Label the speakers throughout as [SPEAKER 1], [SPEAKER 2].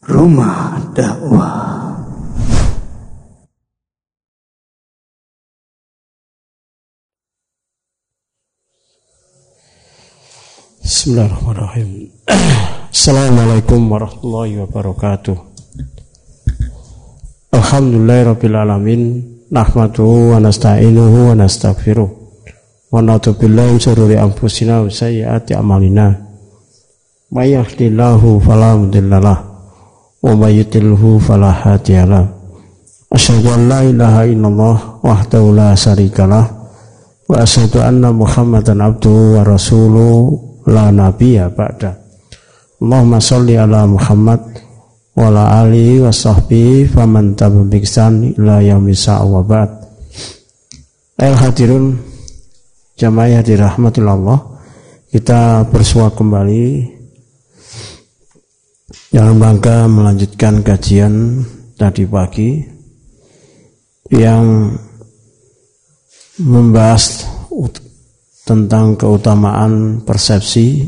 [SPEAKER 1] Rumah dakwah.
[SPEAKER 2] Bismillahirrahmanirrahim. Assalamualaikum warahmatullahi wabarakatuh. Alhamdulillahirabbil alamin. Nahmaduhu wa nasta'inuhu wa nastaghfiruh. Wa na'udzu billahi min shururi anfusina wa sayyiati a'malina. May yahdihillahu fala mudhillalah wa may yudlilhu fala hadiyalah. Asyhadu an la ilaha la syarikalah wa wa rasuluhu la nabiyya ba'da. Allahumma ala Muhammad wa ala alihi wa sahbihi faman tabi'an ila yaumil wa ba'd. Ayol hadirun jamaah dirahmatillah. Kita bersua kembali dalam rangka melanjutkan kajian tadi pagi yang membahas tentang keutamaan persepsi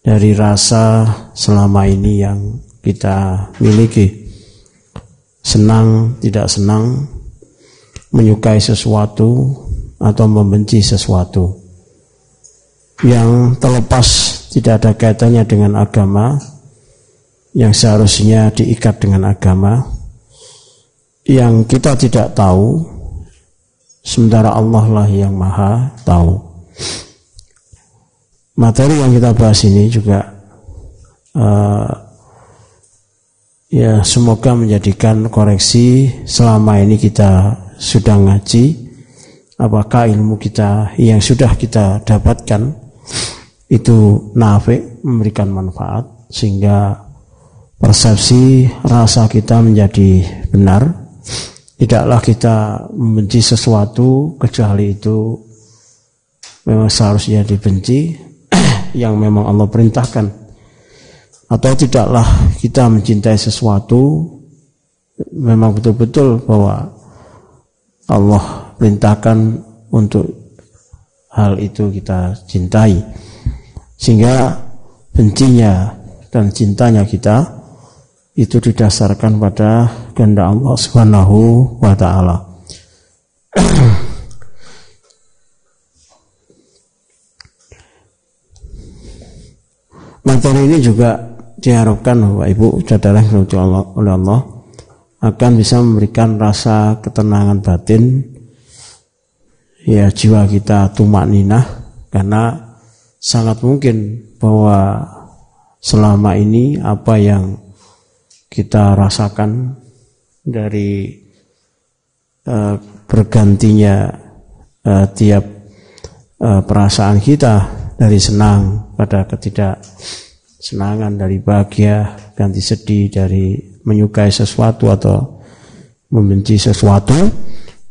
[SPEAKER 2] dari rasa selama ini yang kita miliki. Senang, tidak senang, menyukai sesuatu atau membenci sesuatu. Yang terlepas tidak ada kaitannya dengan agama, yang seharusnya diikat dengan agama, yang kita tidak tahu, sementara Allah lah yang maha tahu. Materi yang kita bahas ini juga uh, ya semoga menjadikan koreksi selama ini kita sudah ngaji apakah ilmu kita yang sudah kita dapatkan itu nafik memberikan manfaat sehingga persepsi rasa kita menjadi benar. Tidaklah kita membenci sesuatu kecuali itu memang seharusnya dibenci yang memang Allah perintahkan. Atau tidaklah kita mencintai sesuatu memang betul-betul bahwa Allah perintahkan untuk hal itu kita cintai. Sehingga bencinya dan cintanya kita itu didasarkan pada kehendak Allah Subhanahu wa taala. Materi ini juga diharapkan Bapak Ibu saudara yang oleh Allah akan bisa memberikan rasa ketenangan batin ya jiwa kita tumak ninah karena sangat mungkin bahwa selama ini apa yang kita rasakan dari uh, bergantinya uh, tiap uh, perasaan kita dari senang pada ketidak senangan dari bahagia ganti sedih dari menyukai sesuatu atau membenci sesuatu.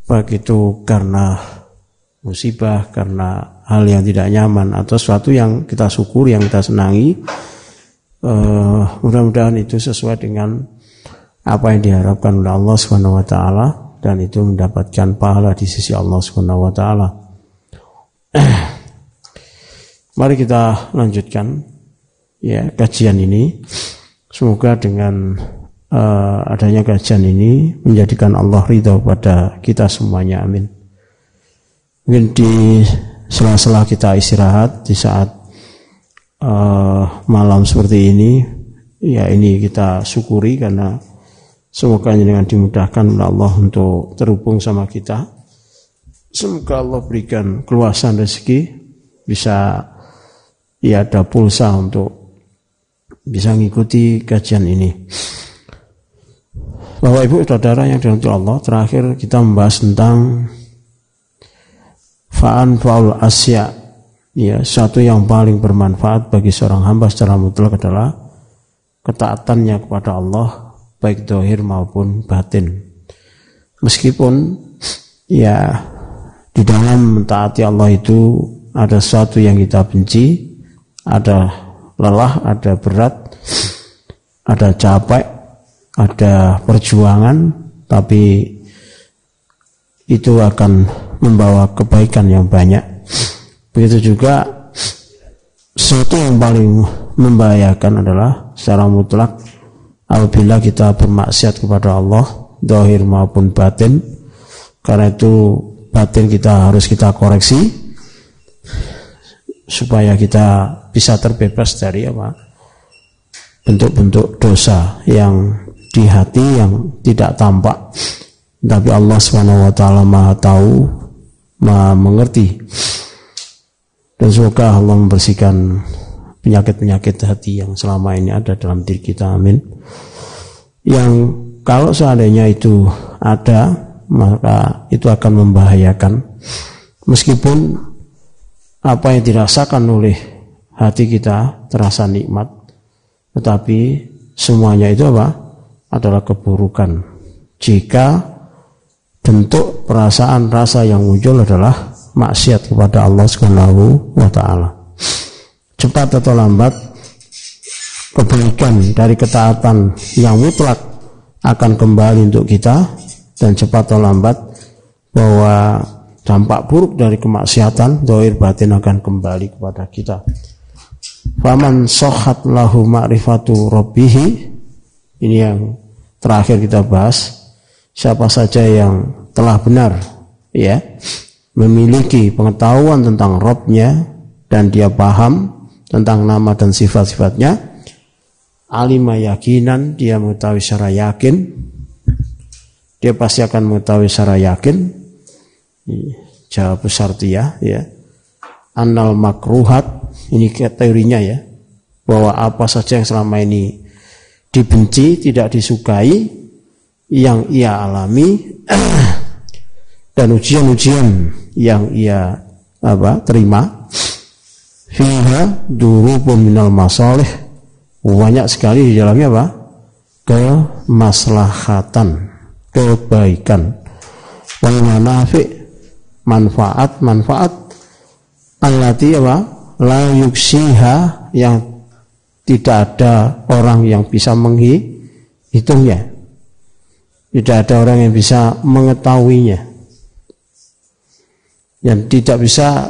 [SPEAKER 2] Baik itu karena musibah karena hal yang tidak nyaman atau sesuatu yang kita syukuri yang kita senangi uh, mudah-mudahan itu sesuai dengan apa yang diharapkan oleh Allah Subhanahu wa taala dan itu mendapatkan pahala di sisi Allah Subhanahu wa taala. Mari kita lanjutkan ya kajian ini. Semoga dengan uh, adanya kajian ini menjadikan Allah ridho pada kita semuanya. Amin. Mungkin di sela-sela kita istirahat di saat uh, malam seperti ini, ya ini kita syukuri karena semoga dengan dimudahkan oleh Allah untuk terhubung sama kita. Semoga Allah berikan keluasan rezeki bisa ya ada pulsa untuk bisa mengikuti kajian ini. Bapak Ibu Saudara yang dirahmati Allah, terakhir kita membahas tentang fa'an faul asya. Ya, satu yang paling bermanfaat bagi seorang hamba secara mutlak adalah ketaatannya kepada Allah baik dohir maupun batin. Meskipun ya di dalam mentaati Allah itu ada sesuatu yang kita benci, ada lelah, ada berat, ada capek, ada perjuangan, tapi itu akan membawa kebaikan yang banyak. Begitu juga sesuatu yang paling membahayakan adalah secara mutlak apabila kita bermaksiat kepada Allah dohir maupun batin karena itu batin kita harus kita koreksi supaya kita bisa terbebas dari apa? Bentuk-bentuk dosa yang di hati yang tidak tampak. Tapi Allah taala Maha tahu Maha mengerti dan semoga Allah membersihkan penyakit-penyakit hati yang selama ini ada dalam diri kita amin. Yang kalau seandainya itu ada maka itu akan membahayakan. Meskipun apa yang dirasakan oleh hati kita terasa nikmat tetapi semuanya itu apa? Adalah keburukan. Jika bentuk perasaan rasa yang muncul adalah maksiat kepada Allah Subhanahu wa taala. Cepat atau lambat kebaikan dari ketaatan yang mutlak akan kembali untuk kita dan cepat atau lambat bahwa dampak buruk dari kemaksiatan doir batin akan kembali kepada kita. Faman sohat lahu ma'rifatu rabbihi. Ini yang terakhir kita bahas. Siapa saja yang telah benar ya memiliki pengetahuan tentang Robnya dan dia paham tentang nama dan sifat-sifatnya. Alima yakinan dia mengetahui secara yakin. Dia pasti akan mengetahui secara yakin. Jawab besar dia ya anal makruhat ini teorinya ya bahwa apa saja yang selama ini dibenci tidak disukai yang ia alami dan ujian-ujian yang ia apa terima. Fiha durubun minal masalih. Banyak sekali di dalamnya apa? Kemaslahatan kebaikan. Wal manfaat manfaat. Allati apa? La yuksiha yang tidak ada orang yang bisa menghitungnya. Tidak ada orang yang bisa mengetahuinya yang tidak bisa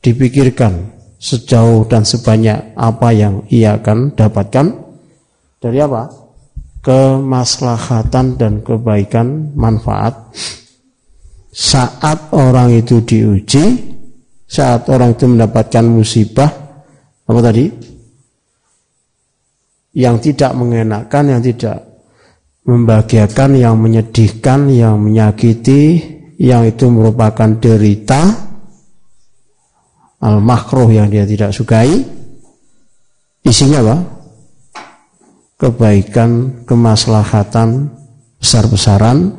[SPEAKER 2] dipikirkan sejauh dan sebanyak apa yang ia akan dapatkan dari apa? Kemaslahatan dan kebaikan manfaat saat orang itu diuji, saat orang itu mendapatkan musibah, apa tadi? Yang tidak mengenakan, yang tidak membahagiakan, yang menyedihkan, yang menyakiti, yang itu merupakan derita, al makruh yang dia tidak sukai isinya apa kebaikan kemaslahatan besar-besaran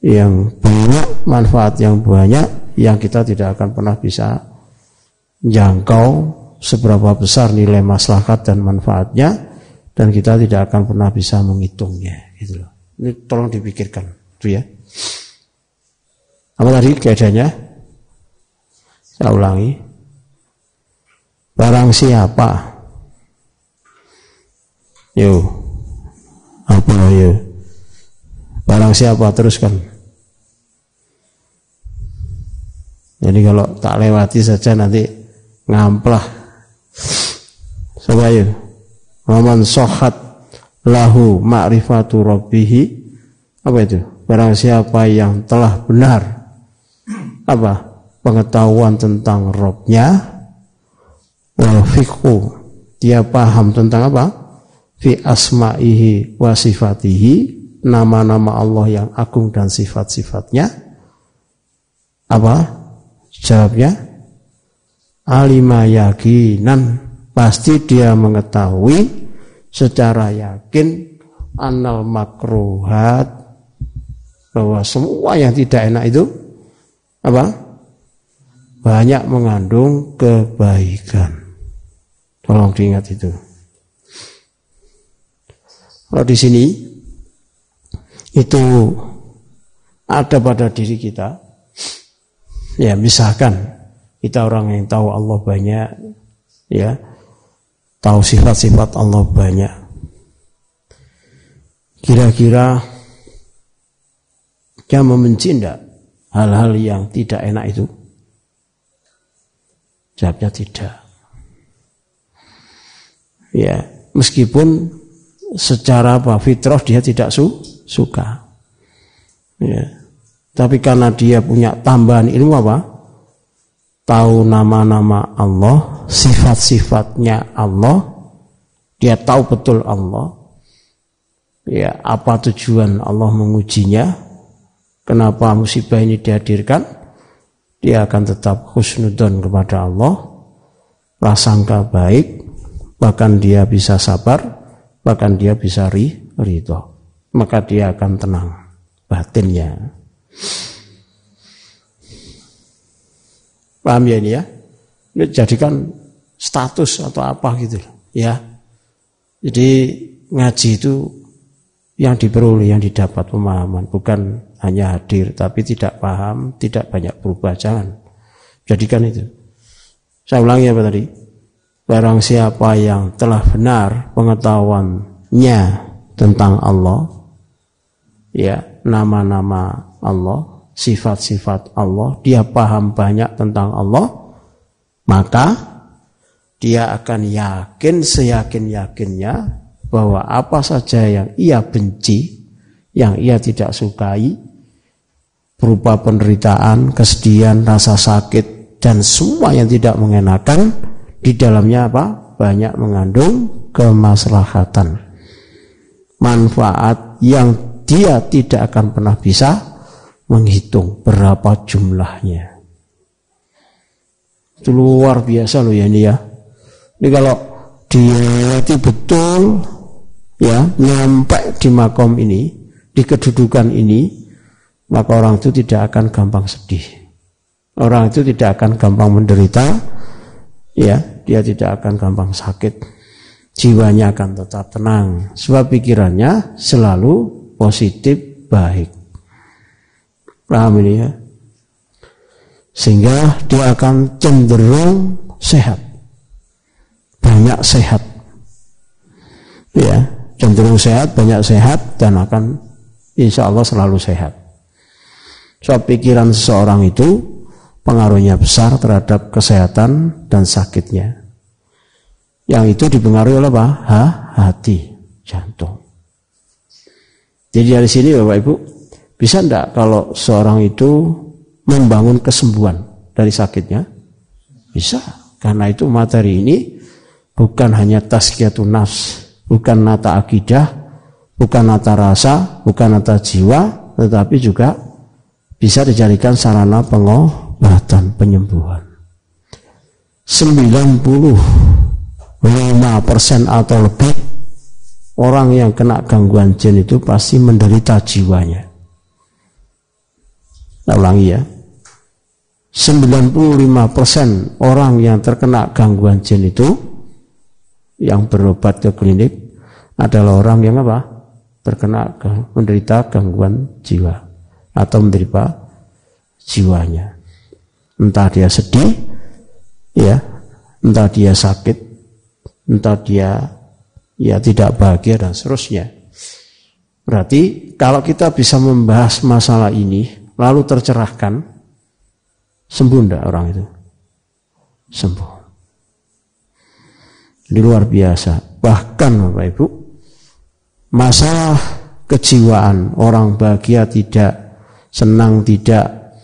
[SPEAKER 2] yang banyak manfaat yang banyak yang kita tidak akan pernah bisa jangkau seberapa besar nilai maslahat dan manfaatnya dan kita tidak akan pernah bisa menghitungnya gitu loh. Ini tolong dipikirkan, itu ya. Apa tadi keadaannya? Saya ulangi. Barang siapa? Yo. Apa yo? Barang siapa teruskan. Jadi kalau tak lewati saja nanti ngamplah. Coba yuk. Waman sohat lahu ma'rifatu rabbihi. Apa itu? Barang siapa yang telah benar. Apa? pengetahuan tentang Robnya. Wal fikhu dia paham tentang apa? Fi asma'ihi wa sifatihi. Nama-nama Allah yang agung dan sifat-sifatnya. Apa? Jawabnya. Alima yakinan. Pasti dia mengetahui secara yakin anal makruhat bahwa semua yang tidak enak itu apa banyak mengandung kebaikan. Tolong diingat itu. Kalau di sini itu ada pada diri kita, ya misalkan kita orang yang tahu Allah banyak, ya tahu sifat-sifat Allah banyak. Kira-kira dia membenci tidak hal-hal yang tidak enak itu? Jawabnya tidak. Ya, meskipun secara apa fitrah dia tidak su suka. Ya. Tapi karena dia punya tambahan ilmu apa? Tahu nama-nama Allah, sifat-sifatnya Allah, dia tahu betul Allah. Ya, apa tujuan Allah mengujinya? Kenapa musibah ini dihadirkan? Dia akan tetap husnudon kepada Allah, prasangka baik, bahkan dia bisa sabar, bahkan dia bisa ri, ridho. Maka dia akan tenang batinnya. Paham ya ini ya? Ini jadikan status atau apa gitu ya. Jadi ngaji itu yang diperoleh, yang didapat pemahaman, bukan hanya hadir tapi tidak paham, tidak banyak berubah, jangan. Jadikan itu. Saya ulangi apa tadi? Barang siapa yang telah benar pengetahuannya tentang Allah, ya nama-nama Allah, sifat-sifat Allah, dia paham banyak tentang Allah, maka dia akan yakin seyakin-yakinnya bahwa apa saja yang ia benci, yang ia tidak sukai, berupa penderitaan, kesedihan, rasa sakit, dan semua yang tidak mengenakan, di dalamnya apa? Banyak mengandung kemaslahatan. Manfaat yang dia tidak akan pernah bisa menghitung berapa jumlahnya. Itu luar biasa loh ya ini ya. Ini kalau dia betul ya nyampe di makom ini, di kedudukan ini, maka orang itu tidak akan gampang sedih. Orang itu tidak akan gampang menderita, ya, dia tidak akan gampang sakit. Jiwanya akan tetap tenang, sebab pikirannya selalu positif baik. Paham ini ya? Sehingga dia akan cenderung sehat. Banyak sehat. Ya, cenderung sehat, banyak sehat dan akan insya Allah selalu sehat. So pikiran seseorang itu pengaruhnya besar terhadap kesehatan dan sakitnya. Yang itu dipengaruhi oleh apa? Ha, hati, jantung. Jadi dari sini Bapak Ibu, bisa enggak kalau seorang itu membangun kesembuhan dari sakitnya? Bisa. Karena itu materi ini bukan hanya tazkiyatun nafs, bukan nata akidah, bukan nata rasa, bukan nata jiwa, tetapi juga bisa dijadikan sarana pengobatan penyembuhan. 95% atau lebih orang yang kena gangguan jin itu pasti menderita jiwanya. Saya ulangi ya. 95% orang yang terkena gangguan jin itu yang berobat ke klinik adalah orang yang apa? Terkena menderita gangguan jiwa atau menderita jiwanya. Entah dia sedih, ya, entah dia sakit, entah dia ya tidak bahagia dan seterusnya. Berarti kalau kita bisa membahas masalah ini lalu tercerahkan, sembuh enggak orang itu? Sembuh. Di luar biasa. Bahkan Bapak Ibu, masalah kejiwaan orang bahagia tidak senang tidak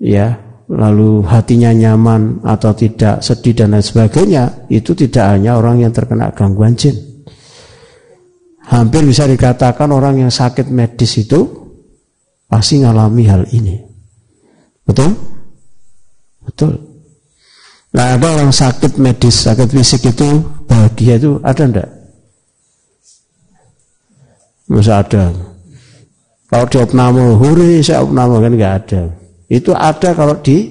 [SPEAKER 2] ya lalu hatinya nyaman atau tidak sedih dan lain sebagainya, itu tidak hanya orang yang terkena gangguan jin. Hampir bisa dikatakan orang yang sakit medis itu pasti mengalami hal ini. Betul? Betul. Nah ada orang sakit medis, sakit fisik itu bahagia itu ada enggak? Masa ada. Kalau di opnamo, hore saya opnamo kan enggak ada. Itu ada kalau di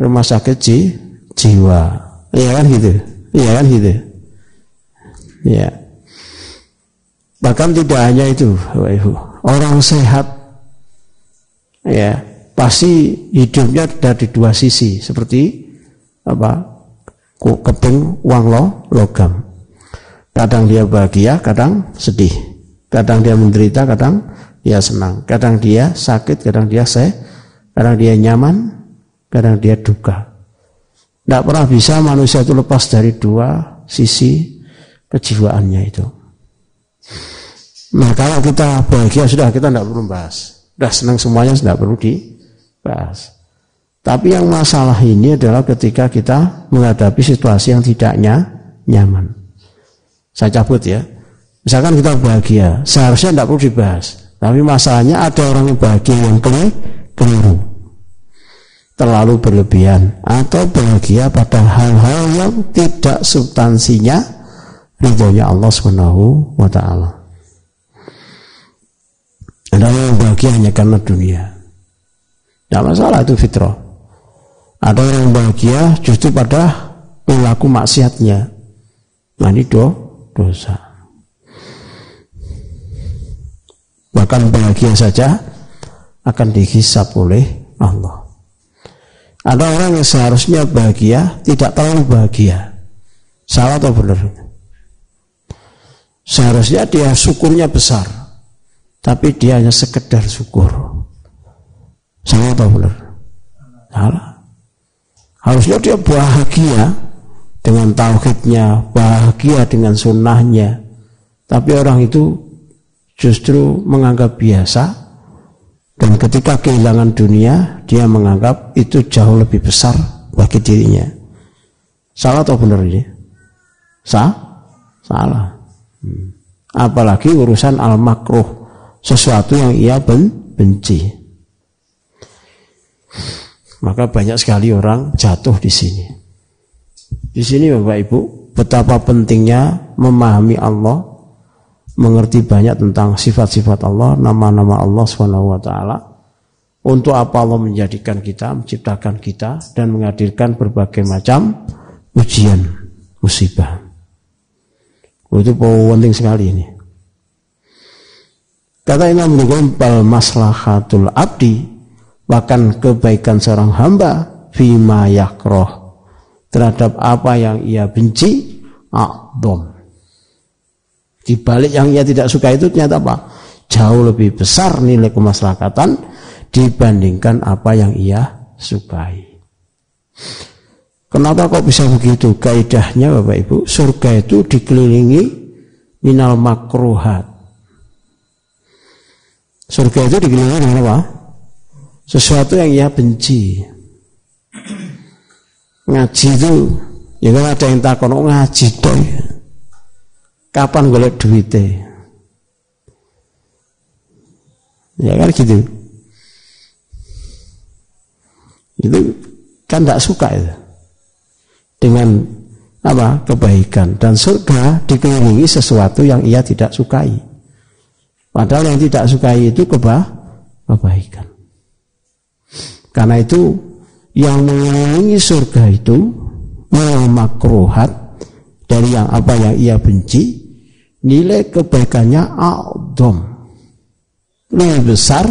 [SPEAKER 2] rumah sakit ji, jiwa. Iya kan gitu. Iya kan gitu. Ya. Bahkan tidak hanya itu, Bapak Ibu. Orang sehat ya, pasti hidupnya dari dua sisi seperti apa? keping uang lo, logam. Kadang dia bahagia, kadang sedih. Kadang dia menderita, kadang dia senang. Kadang dia sakit, kadang dia sehat Kadang dia nyaman, kadang dia duka. Tidak pernah bisa manusia itu lepas dari dua sisi kejiwaannya itu. Nah kalau kita bahagia sudah kita tidak perlu bahas. Sudah senang semuanya sudah perlu dibahas. Tapi yang masalah ini adalah ketika kita menghadapi situasi yang tidaknya nyaman. Saya cabut ya. Misalkan kita bahagia, seharusnya tidak perlu dibahas. Tapi masalahnya ada orang yang bahagia yang keliru. Terlalu berlebihan. Atau bahagia pada hal-hal yang tidak substansinya ridhonya Allah Subhanahu wa taala. Ada yang bahagia hanya karena dunia. Tidak masalah itu fitrah. Ada yang bahagia justru pada perilaku maksiatnya. Nah ini do, dosa. Bahkan bahagia saja akan dihisap oleh Allah. Ada orang yang seharusnya bahagia tidak terlalu bahagia. Salah atau benar? Seharusnya dia syukurnya besar tapi dia hanya sekedar syukur. Salah atau benar? Salah. Harusnya dia bahagia dengan tauhidnya, bahagia dengan sunnahnya. Tapi orang itu justru menganggap biasa dan ketika kehilangan dunia dia menganggap itu jauh lebih besar bagi dirinya. Salah atau benar ini? Sah? Salah. Hmm. Apalagi urusan al-makruh sesuatu yang ia ben benci. Maka banyak sekali orang jatuh di sini. Di sini Bapak Ibu, betapa pentingnya memahami Allah, mengerti banyak tentang sifat-sifat Allah, nama-nama Allah taala. Untuk apa Allah menjadikan kita, menciptakan kita dan menghadirkan berbagai macam ujian, musibah. Itu penting sekali ini. Kata Imam Nukum bal maslahatul abdi bahkan kebaikan seorang hamba fima yakroh terhadap apa yang ia benci a'dom. Di balik yang ia tidak suka itu ternyata apa? Jauh lebih besar nilai kemaslahatan dibandingkan apa yang ia sukai. Kenapa kok bisa begitu? Kaidahnya Bapak Ibu, surga itu dikelilingi minal makruhat Surga itu dikelilingi dengan apa? Sesuatu yang ia benci. Ngaji itu, ya kan ada yang takon, oh ngaji toh. Kapan golek duitnya? Ya kan gitu. Itu kan tidak suka itu. Dengan apa kebaikan dan surga dikelilingi sesuatu yang ia tidak sukai. Padahal yang tidak sukai itu keba kebaikan. Karena itu yang mengelilingi surga itu makruhat dari yang apa yang ia benci nilai kebaikannya a'dham lebih besar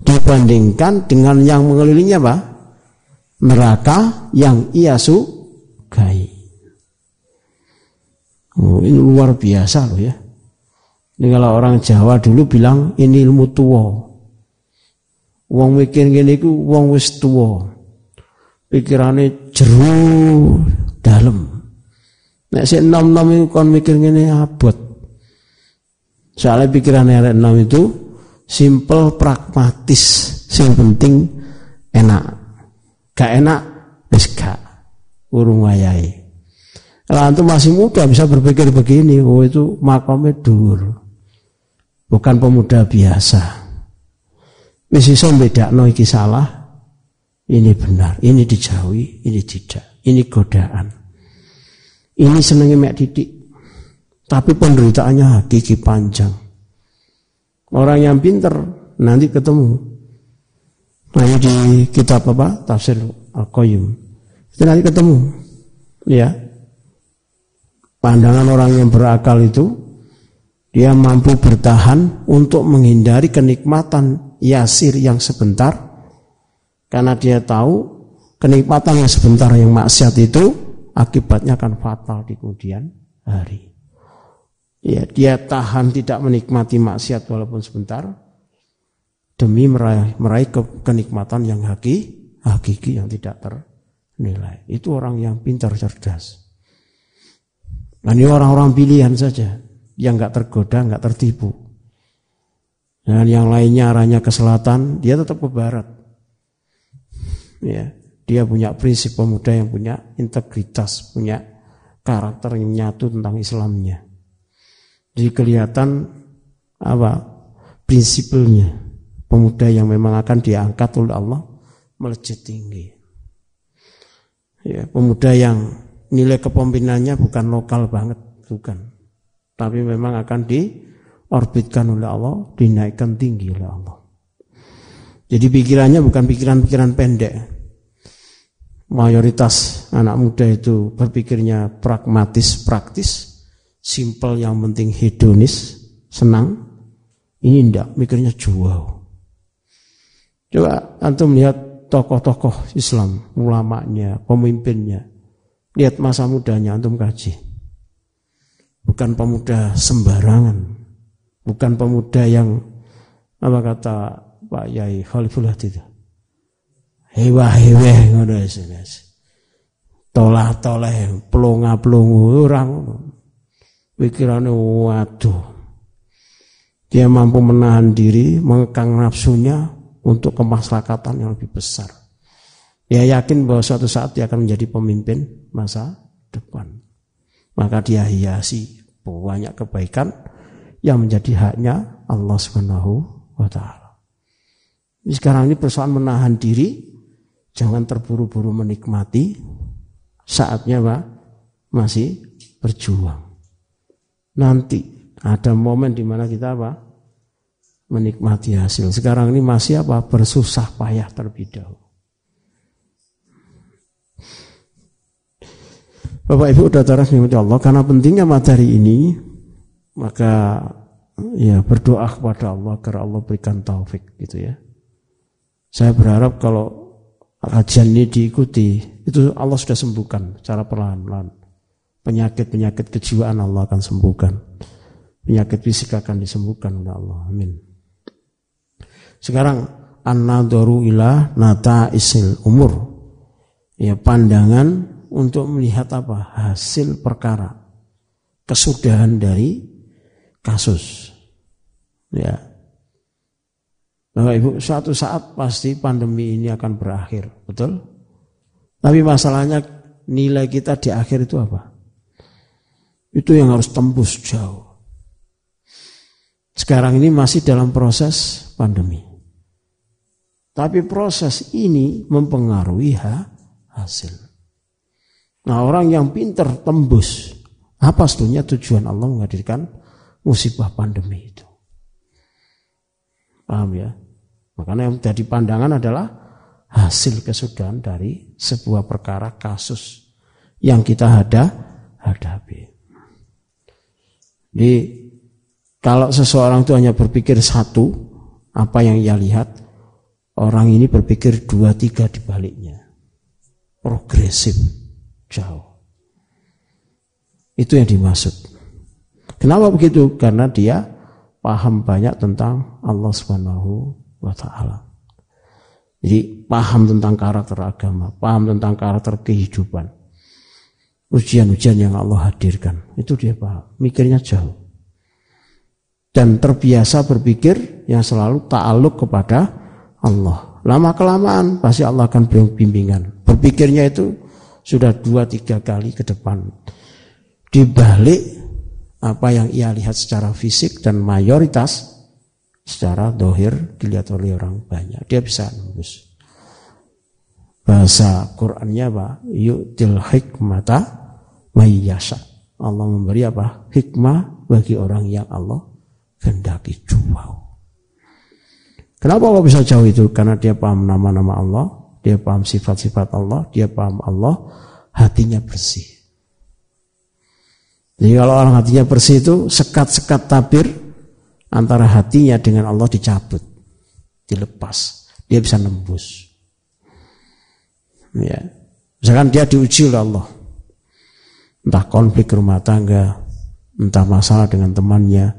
[SPEAKER 2] dibandingkan dengan yang mengelilinginya apa? neraka yang ia sukai. Oh, ini luar biasa loh ya. Ini kalau orang Jawa dulu bilang ini ilmu tua. Wong mikir gini ku wong wis tua. Pikirannya jeru dalam. Nek si enam enam itu kon mikir gini abot. Soalnya pikirannya ada enam itu simple pragmatis. Yang penting enak. Gak enak, wis gak. Urung wayai. Kalau antum masih muda bisa berpikir begini, oh itu makamnya dur bukan pemuda biasa. Wis iso bedakno iki salah, ini benar, ini dijauhi, ini tidak, ini godaan. Ini senengnya mek titik. Tapi penderitaannya hakiki panjang. Orang yang pinter nanti ketemu. Nah di kitab apa? Tafsir Al-Qayyum. Itu nanti ketemu. Ya. Pandangan orang yang berakal itu dia mampu bertahan untuk menghindari kenikmatan yasir yang sebentar karena dia tahu kenikmatan yang sebentar yang maksiat itu akibatnya akan fatal di kemudian hari. Ya, dia tahan tidak menikmati maksiat walaupun sebentar demi meraih, meraih ke, kenikmatan yang hakiki, hakiki yang tidak ternilai. Itu orang yang pintar cerdas. Dan ini orang-orang pilihan saja yang nggak tergoda, nggak tertipu. Dan yang lainnya arahnya ke selatan, dia tetap ke barat. Ya, dia punya prinsip pemuda yang punya integritas, punya karakter yang nyatu tentang Islamnya. Jadi kelihatan apa prinsipnya pemuda yang memang akan diangkat oleh Allah melejit tinggi. Ya, pemuda yang nilai kepemimpinannya bukan lokal banget, bukan. Tapi memang akan diorbitkan oleh Allah, dinaikkan tinggi oleh Allah. Jadi pikirannya bukan pikiran-pikiran pendek. Mayoritas anak muda itu berpikirnya pragmatis, praktis, simple yang penting hedonis, senang. Ini tidak, mikirnya jual. Coba antum lihat tokoh-tokoh Islam, ulamanya, pemimpinnya. Lihat masa mudanya antum kaji. Bukan pemuda sembarangan. Bukan pemuda yang apa kata Pak Yai Khalifullah itu. Hewa hewe ngono Tolah toleh pelonga pelongu orang pikirannya waduh dia mampu menahan diri mengekang nafsunya untuk kemaslahatan yang lebih besar. Dia yakin bahwa suatu saat dia akan menjadi pemimpin masa depan. Maka dia hiasi banyak kebaikan yang menjadi haknya Allah Subhanahu wa taala. Sekarang ini persoalan menahan diri, jangan terburu-buru menikmati saatnya Pak masih berjuang. Nanti ada momen di mana kita apa? menikmati hasil. Sekarang ini masih apa? Bersusah payah terlebih dahulu. Bapak Ibu saudara Allah, karena pentingnya materi ini, maka ya berdoa kepada Allah agar Allah berikan taufik gitu ya. Saya berharap kalau kajian ini diikuti, itu Allah sudah sembuhkan secara perlahan-lahan. Penyakit-penyakit kejiwaan Allah akan sembuhkan. Penyakit fisik akan disembuhkan oleh Allah. Amin. Sekarang an-nadharu ila nata isil umur. Ya pandangan untuk melihat apa? Hasil perkara. Kesudahan dari kasus. Ya. Bapak Ibu, suatu saat pasti pandemi ini akan berakhir, betul? Tapi masalahnya nilai kita di akhir itu apa? Itu yang harus tembus jauh. Sekarang ini masih dalam proses pandemi. Tapi proses ini mempengaruhi hasil. Nah orang yang pinter tembus. Apa sebetulnya tujuan Allah menghadirkan musibah pandemi itu? Paham ya? Makanya yang jadi pandangan adalah hasil kesudahan dari sebuah perkara kasus yang kita ada hadapi. Jadi kalau seseorang itu hanya berpikir satu, apa yang ia lihat, Orang ini berpikir dua tiga di baliknya. Progresif, jauh. Itu yang dimaksud. Kenapa begitu? Karena dia paham banyak tentang Allah Subhanahu wa taala. Jadi paham tentang karakter agama, paham tentang karakter kehidupan. Ujian-ujian yang Allah hadirkan, itu dia paham. Mikirnya jauh. Dan terbiasa berpikir yang selalu ta'aluk kepada Allah. Lama kelamaan pasti Allah akan beri bimbingan. Berpikirnya itu sudah dua tiga kali ke depan. Di balik apa yang ia lihat secara fisik dan mayoritas secara dohir dilihat oleh orang banyak. Dia bisa nembus. Bahasa Qurannya apa? Yu'til hikmata mayyasha. Allah memberi apa? Hikmah bagi orang yang Allah kehendaki jual. Kenapa Allah bisa jauh itu? Karena dia paham nama-nama Allah, dia paham sifat-sifat Allah, dia paham Allah, hatinya bersih. Jadi kalau orang hatinya bersih itu sekat-sekat tabir antara hatinya dengan Allah dicabut, dilepas, dia bisa nembus. Ya. Misalkan dia diuji oleh Allah, entah konflik rumah tangga, entah masalah dengan temannya,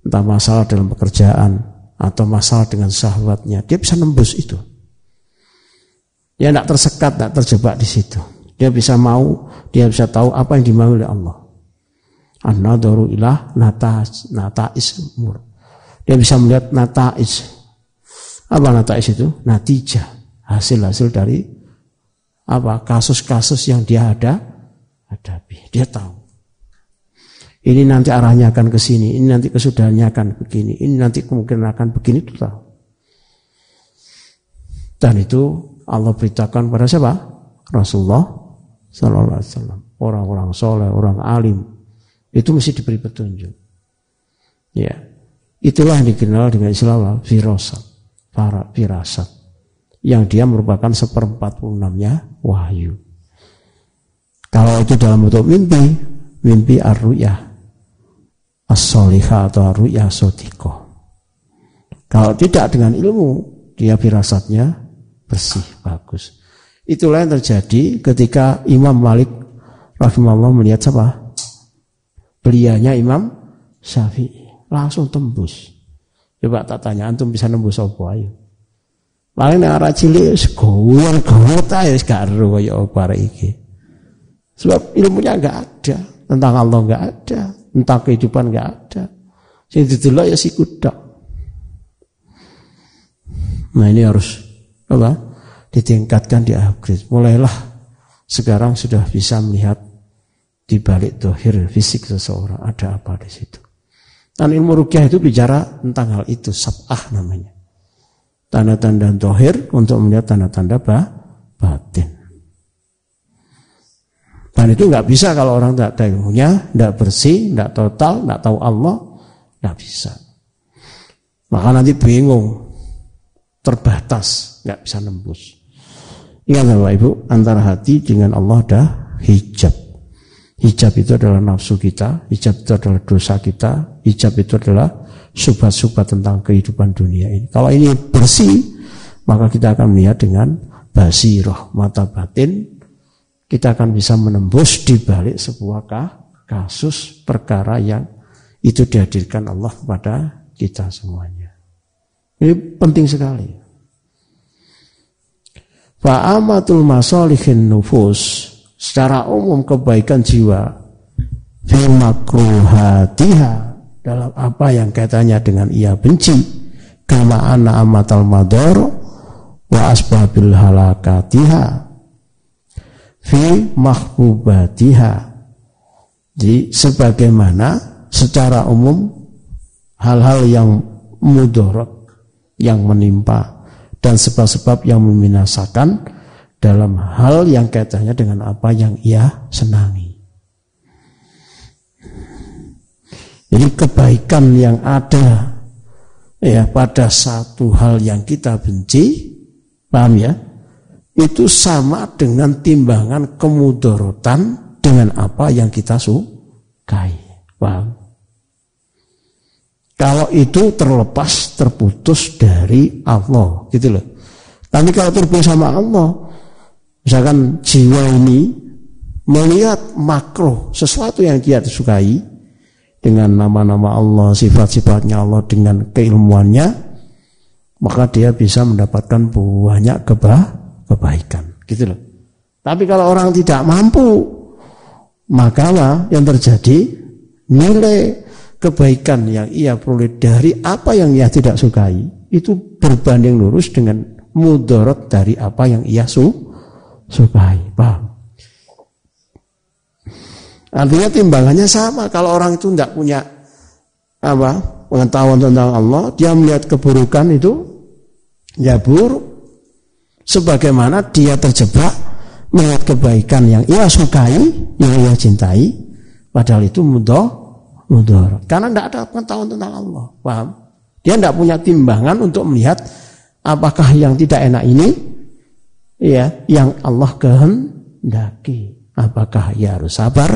[SPEAKER 2] entah masalah dalam pekerjaan, atau masalah dengan syahwatnya, dia bisa nembus itu. Dia tidak tersekat, tidak terjebak di situ. Dia bisa mau, dia bisa tahu apa yang dimau oleh Allah. An-nadaru ilah nata, nata ismur. Dia bisa melihat natais. Apa natais itu? Natijah. Hasil-hasil dari apa kasus-kasus yang dia ada hadapi. Dia tahu. Ini nanti arahnya akan ke sini, ini nanti kesudahannya akan begini, ini nanti kemungkinan akan begini itu tahu. Dan itu Allah beritakan pada siapa? Rasulullah Sallallahu Alaihi Wasallam. Orang-orang soleh, orang alim itu mesti diberi petunjuk. Ya, itulah yang dikenal dengan istilah firasat, para firasat, yang dia merupakan seperempat enamnya wahyu. Kalau itu dalam bentuk mimpi, mimpi ar-ru'yah, as atau ru'ya sodiko. Kalau tidak dengan ilmu, dia firasatnya bersih, bagus. Itulah yang terjadi ketika Imam Malik rahimahullah melihat siapa? Belianya Imam Syafi'i. Langsung tembus. Coba tak tanya, antum bisa nembus apa ayo? Paling nek arah cilik wis gowon gowot ae wis gak ero kaya apa iki. Sebab ilmunya enggak ada, tentang Allah enggak ada, Entah kehidupan nggak ada. Sing didelok ya si kuda. Nah ini harus apa? Ditingkatkan di upgrade. Mulailah sekarang sudah bisa melihat di balik dohir fisik seseorang ada apa di situ. Dan ilmu rukyah itu bicara tentang hal itu, sabah namanya. Tanda-tanda dohir untuk melihat tanda-tanda batin. Dan itu nggak bisa kalau orang tidak tahu ilmunya, tidak bersih, tidak total, tidak tahu Allah, nggak bisa. Maka nanti bingung, terbatas, nggak bisa nembus. Ingat Bapak Ibu, antara hati dengan Allah ada hijab. Hijab itu adalah nafsu kita, hijab itu adalah dosa kita, hijab itu adalah subhat-subhat tentang kehidupan dunia ini. Kalau ini bersih, maka kita akan melihat dengan basiroh, mata batin, kita akan bisa menembus di balik sebuah kasus perkara yang itu dihadirkan Allah kepada kita semuanya. Ini penting sekali. Fa'amatul masalihin nufus secara umum kebaikan jiwa. Fi makruhatiha dalam apa yang kaitannya dengan ia benci. Kama anna amatal mador wa asbabil halakatiha. Fi mahbubatiha. Jadi sebagaimana secara umum hal-hal yang mudorot yang menimpa dan sebab-sebab yang membinasakan dalam hal yang kaitannya dengan apa yang ia senangi. Jadi kebaikan yang ada ya pada satu hal yang kita benci, paham ya? itu sama dengan timbangan kemudorotan dengan apa yang kita sukai. Paham? Kalau itu terlepas, terputus dari Allah, gitu loh. Tapi kalau terputus sama Allah, misalkan jiwa ini melihat makro sesuatu yang dia sukai dengan nama-nama Allah, sifat-sifatnya Allah dengan keilmuannya, maka dia bisa mendapatkan banyak kebah kebaikan. Gitu loh. Tapi kalau orang tidak mampu, maka yang terjadi? Nilai kebaikan yang ia peroleh dari apa yang ia tidak sukai itu berbanding lurus dengan mudorot dari apa yang ia su sukai. Paham? Artinya timbangannya sama. Kalau orang itu tidak punya apa pengetahuan tentang Allah, dia melihat keburukan itu ya buruk sebagaimana dia terjebak melihat kebaikan yang ia sukai, yang ia cintai, padahal itu mudah mudah karena tidak ada pengetahuan tentang Allah, paham? Dia tidak punya timbangan untuk melihat apakah yang tidak enak ini, ya, yang Allah kehendaki. Apakah ia harus sabar,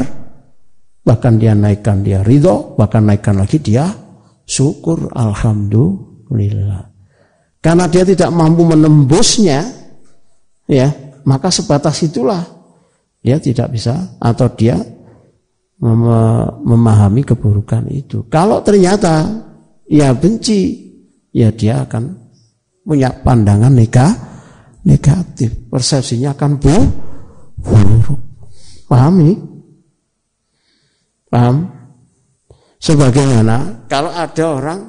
[SPEAKER 2] bahkan dia naikkan dia ridho, bahkan naikkan lagi dia syukur, alhamdulillah. Karena dia tidak mampu menembusnya, ya maka sebatas itulah dia tidak bisa atau dia mem memahami keburukan itu. Kalau ternyata ia benci, ya dia akan punya pandangan nega, negatif. Persepsinya akan bu, buruk. Pahami? Paham? Sebagaimana kalau ada orang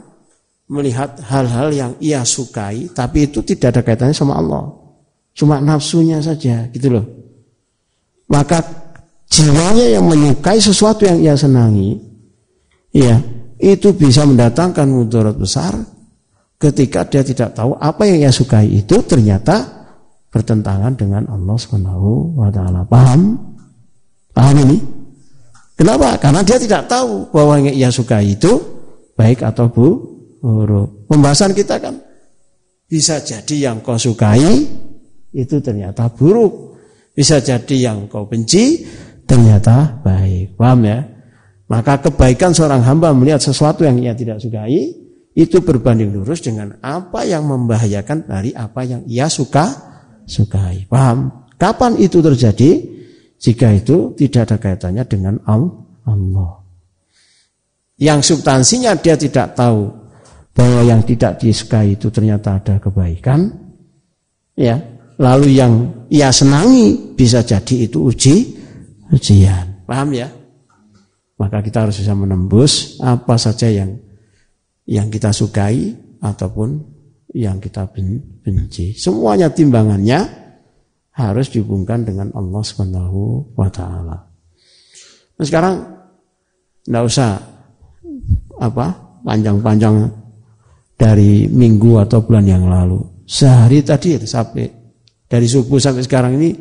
[SPEAKER 2] melihat hal-hal yang ia sukai, tapi itu tidak ada kaitannya sama Allah. Cuma nafsunya saja, gitu loh. Maka jiwanya yang menyukai sesuatu yang ia senangi, ya, itu bisa mendatangkan mudarat besar ketika dia tidak tahu apa yang ia sukai itu ternyata bertentangan dengan Allah Subhanahu wa taala. Paham? Paham ini? Kenapa? Karena dia tidak tahu bahwa yang ia sukai itu baik atau bu, buruk. Pembahasan kita kan bisa jadi yang kau sukai itu ternyata buruk. Bisa jadi yang kau benci ternyata baik. Paham ya? Maka kebaikan seorang hamba melihat sesuatu yang ia tidak sukai itu berbanding lurus dengan apa yang membahayakan dari apa yang ia suka sukai. Paham? Kapan itu terjadi? Jika itu tidak ada kaitannya dengan Allah. Yang substansinya dia tidak tahu bahwa yang tidak disukai itu ternyata ada kebaikan. Ya, lalu yang ia senangi bisa jadi itu uji ujian. Paham ya? Maka kita harus bisa menembus apa saja yang yang kita sukai ataupun yang kita benci. Semuanya timbangannya harus dihubungkan dengan Allah Subhanahu wa taala. Nah, sekarang enggak usah apa panjang-panjang dari minggu atau bulan yang lalu. Sehari tadi sampai dari subuh sampai sekarang ini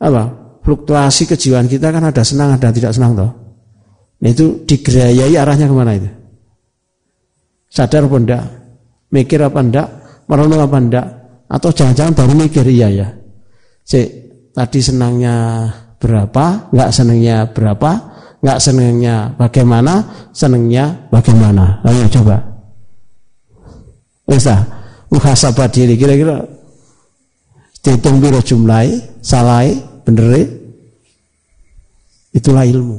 [SPEAKER 2] apa? Fluktuasi kejiwaan kita kan ada senang ada tidak senang toh. Nah, itu digerayai arahnya ke mana itu? Sadar pun enggak? Mikir apa enggak? Merenung apa enggak? Atau jangan-jangan baru mikir iya ya. Cek, tadi senangnya berapa, enggak senangnya berapa, enggak senangnya bagaimana, senangnya bagaimana. Ayo coba. Bisa, muhasabah diri kira-kira dihitung biro jumlahi, salai, bener itulah ilmu.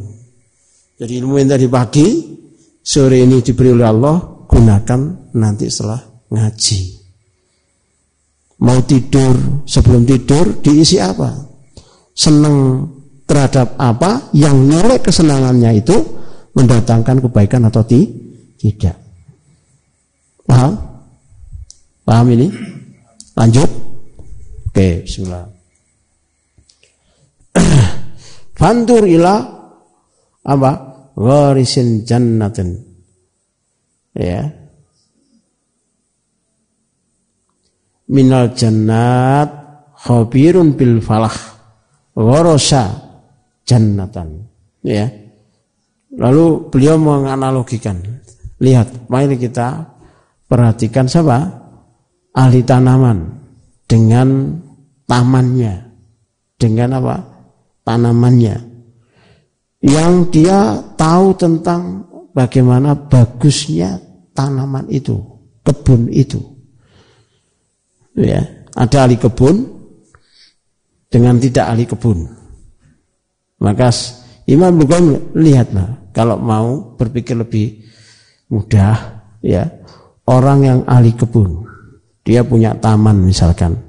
[SPEAKER 2] Jadi ilmu yang tadi pagi, sore ini diberi oleh Allah, gunakan nanti setelah ngaji. Mau tidur, sebelum tidur diisi apa? Senang terhadap apa yang nilai kesenangannya itu mendatangkan kebaikan atau ti? tidak. Paham? Paham ini? Lanjut. Oke, bismillah. Fantur ila apa? Warisin jannatin ya minal jannat khabirun bil falah. Warasa jannatan. Ya. Lalu beliau menganalogikan. Lihat mari kita perhatikan siapa? Ahli tanaman dengan tamannya. Dengan apa? Tanamannya. Yang dia tahu tentang bagaimana bagusnya tanaman itu, kebun itu. Ya, ada ahli kebun dengan tidak ahli kebun. Maka Imam Bukhari lihatlah kalau mau berpikir lebih mudah ya orang yang ahli kebun dia punya taman misalkan.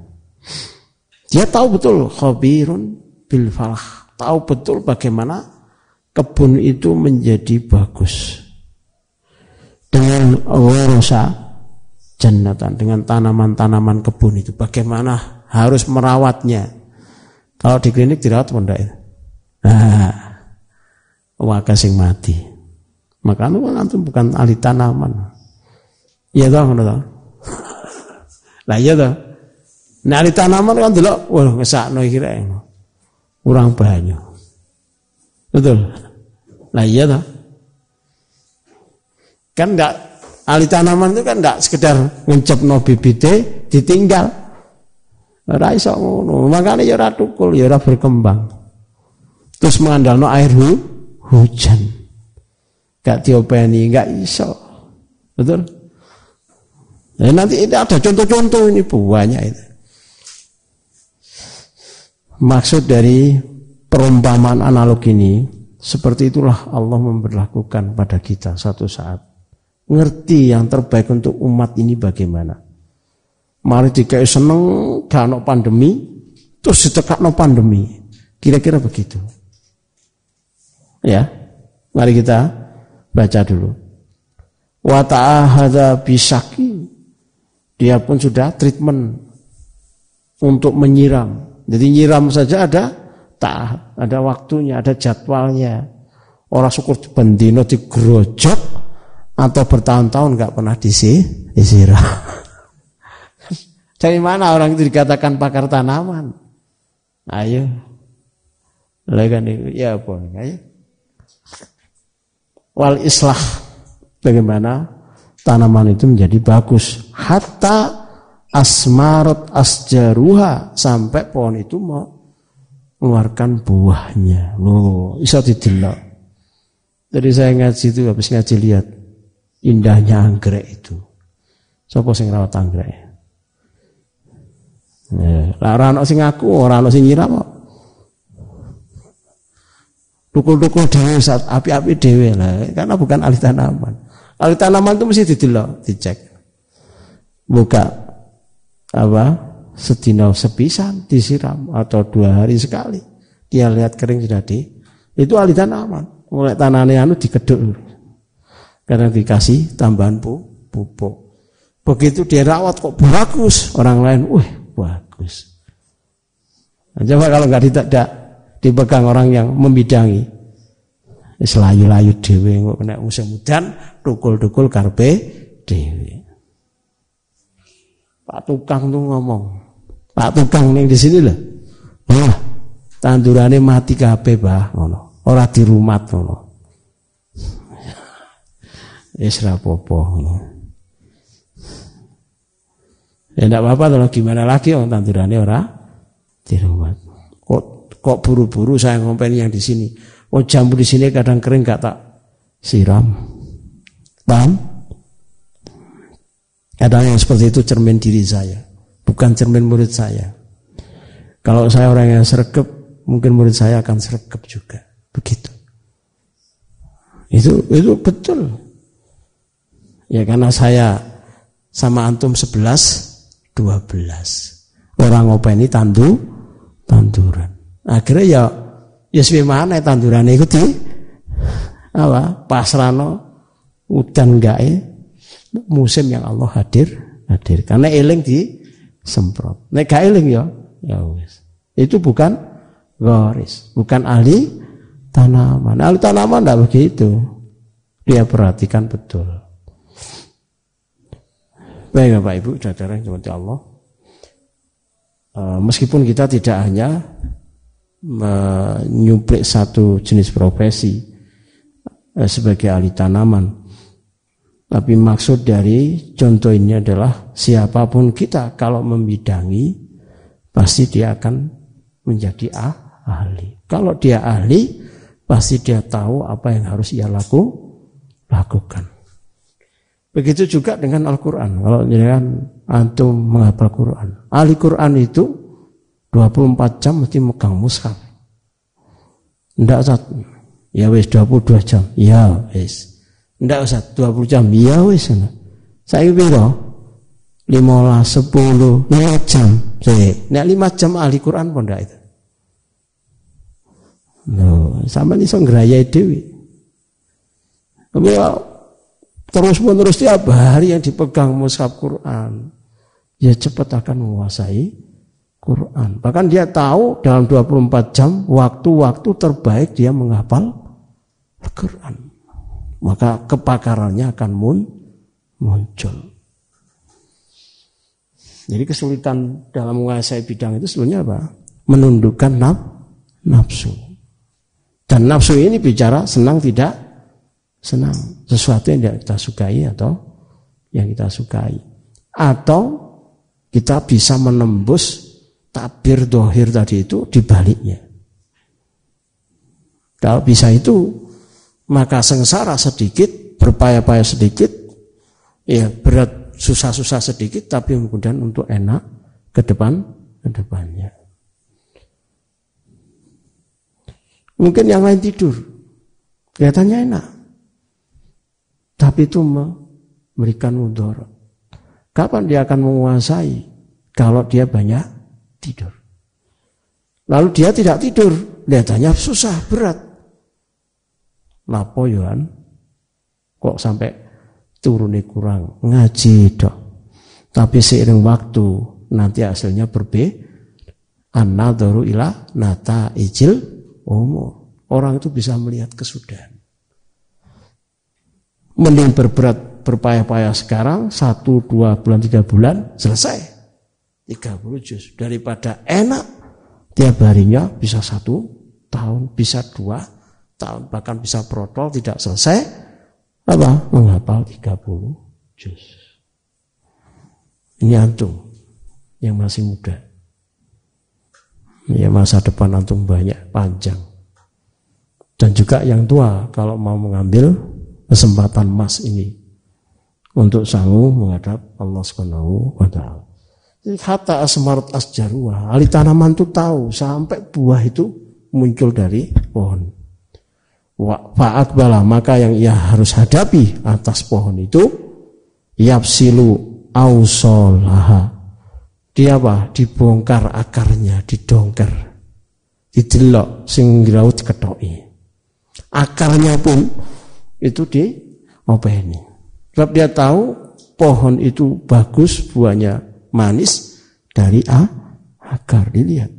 [SPEAKER 2] Dia tahu betul khabirun bil falah tahu betul bagaimana kebun itu menjadi bagus. Dengan worosa jannatan dengan tanaman-tanaman kebun itu. Bagaimana harus merawatnya? Kalau di klinik dirawat pun enggak nah waka sing mati. Maka itu antum bukan ahli tanaman. Iya toh ngono toh? Lah iya toh. Nah ahli tanaman kan dulu wah ngesakno iki rek. Kurang banyak Betul. Nah iya toh. Kan enggak ahli tanaman itu kan enggak sekedar ngencep no bibite ditinggal. Ora iso ngono. Makane ya ora tukul, ya berkembang. Terus mengandalno air hu, hujan. Gak diopeni, enggak iso. Betul? Nah, nanti ini ada contoh-contoh ini banyak itu. Maksud dari perumpamaan analog ini seperti itulah Allah memperlakukan pada kita satu saat ngerti yang terbaik untuk umat ini bagaimana mari dikai seneng gak no pandemi terus ditekak no pandemi kira-kira begitu ya mari kita baca dulu Wa ta'ahadha bisaki. Dia pun sudah treatment untuk menyiram. Jadi nyiram saja ada tak ada waktunya, ada jadwalnya. Orang syukur bendino digerojok atau bertahun-tahun nggak pernah disi, disiram. Dari mana orang itu dikatakan pakar tanaman? Ayo. Lagi ya apa? Ayo. Wal islah. Bagaimana tanaman itu menjadi bagus. Hatta asmarot asjaruha sampai pohon itu mau mengeluarkan buahnya. Loh, bisa didelok. Jadi saya ngaji itu habis ngaji lihat indahnya anggrek itu. Sopo sing rawat anggrek? Ya, ora ana sing ngaku, ora ana sing nyiram kok. Dukul-dukul dhewe saat api-api dhewe lah, karena bukan ahli tanaman. Ahli tanaman itu mesti didelok, dicek. Buka apa? Sedina sepisan disiram atau dua hari sekali. Dia lihat kering sudah di itu ahli tanaman. Mulai tanahnya anu dikeduk karena dikasih tambahan pu, pupuk. Begitu dia rawat kok bagus, orang lain, wih bagus. Nah, coba kalau nggak tidak dipegang orang yang membidangi, selayu-layu dewe kok kena musim hujan, dukul-dukul karpe dewe. Pak tukang tuh ngomong, Pak tukang nih di sini lah, wah tandurannya mati kape bah, ngono. Ora dirumat ngono. Wis ra apa-apa Ya enggak apa-apa kalau gimana lagi orang tandurannya ora dirumat. Kok kok buru-buru saya ngomongin yang di sini. Oh jambu di sini kadang kering gak tak siram. Paham? Kadang yang seperti itu cermin diri saya, bukan cermin murid saya. Kalau saya orang yang sergap, mungkin murid saya akan sergap juga. Begitu. Itu itu betul. Ya karena saya sama antum 11 12. Orang ngopeni tandu tanduran. Akhirnya ya ya mana tanduran itu di apa pasrano udan gae musim yang Allah hadir hadir karena eling di semprot nek gak eling ya ya wis itu bukan goris bukan ahli tanaman. Ahli tanaman tidak begitu. Dia perhatikan betul. Baik Bapak Ibu, saudara yang Allah. E, meskipun kita tidak hanya menyuplik satu jenis profesi e, sebagai ahli tanaman, tapi maksud dari contoh ini adalah siapa pun kita kalau membidangi pasti dia akan menjadi ah, ahli. Kalau dia ahli, pasti dia tahu apa yang harus ia laku, lakukan. Begitu juga dengan Al-Quran. Kalau jangan antum menghafal Quran. Ahli Quran itu 24 jam mesti megang mushaf. Tidak satu. Ya wis 22 jam. Ya wis. Tidak usah 20 jam. Ya wis. Saya piro? 15, 10, 5 jam. Saya, nek 5 jam ahli Quran pun tidak itu. Loh, sama iso ngrayai dewi. Tapi ya, terus menerus tiap hari yang dipegang mushaf Quran, ya cepat akan menguasai Quran. Bahkan dia tahu dalam 24 jam waktu-waktu terbaik dia menghafal Al-Quran. Maka kepakarannya akan mun, muncul. Jadi kesulitan dalam menguasai bidang itu sebenarnya apa? Menundukkan naf, nafsu. Dan nafsu ini bicara senang tidak senang. Sesuatu yang tidak kita sukai atau yang kita sukai. Atau kita bisa menembus tabir dohir tadi itu di baliknya. Kalau bisa itu, maka sengsara sedikit, berpaya-paya sedikit, ya berat susah-susah sedikit, tapi kemudian untuk enak ke depan, ke depannya. Mungkin yang lain tidur. Kelihatannya enak. Tapi itu memberikan mudor. Kapan dia akan menguasai? Kalau dia banyak tidur. Lalu dia tidak tidur. Kelihatannya susah, berat. Lapo Yohan. Kok sampai turunnya kurang, ngaji dok. Tapi seiring waktu nanti hasilnya berbeda. An-nadharu ila nata ijil umur. Orang itu bisa melihat kesudahan. Mending berberat berpayah-payah sekarang satu dua bulan tiga bulan selesai. Tiga puluh juz. Daripada enak tiap harinya bisa satu tahun bisa dua tahun bahkan bisa protol tidak selesai apa? Menghafal puluh juz. Ini antum yang masih muda. Ya masa depan antum banyak panjang. Dan juga yang tua kalau mau mengambil kesempatan emas ini untuk sanggup menghadap Allah Subhanahu wa taala. Kata asmarat asjarwa, ahli tanaman itu tahu sampai buah itu muncul dari pohon. Fa'at bala maka yang ia harus hadapi atas pohon itu yapsilu ausolaha. Dia apa? Dibongkar akarnya, didongker. Didelok sing raut ketoi. Akarnya pun itu di ini. Sebab dia tahu pohon itu bagus, buahnya manis dari A akar dilihat.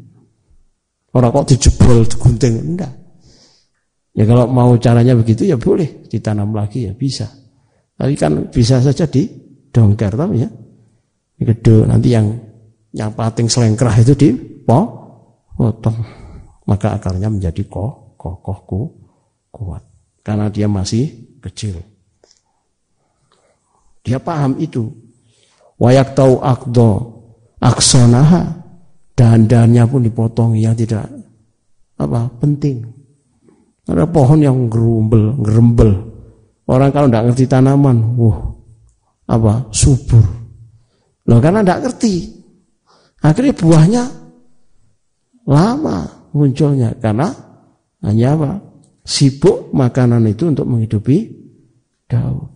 [SPEAKER 2] Orang kok dijebol, digunting, enggak. Ya kalau mau caranya begitu ya boleh ditanam lagi ya bisa. Tapi kan bisa saja di dongker tahu ya. Gede nanti yang yang pating selengkrah itu di potong maka akarnya menjadi kokoh kuat karena dia masih kecil. Dia paham itu. Wayak tahu akdo aksonaha dan-dannya pun dipotong yang tidak apa penting. Ada pohon yang gerumbel, gerembel. Orang kalau tidak ngerti tanaman, wah apa subur. Loh karena tidak ngerti. Akhirnya buahnya lama munculnya karena hanya apa? Sibuk makanan itu untuk menghidupi daun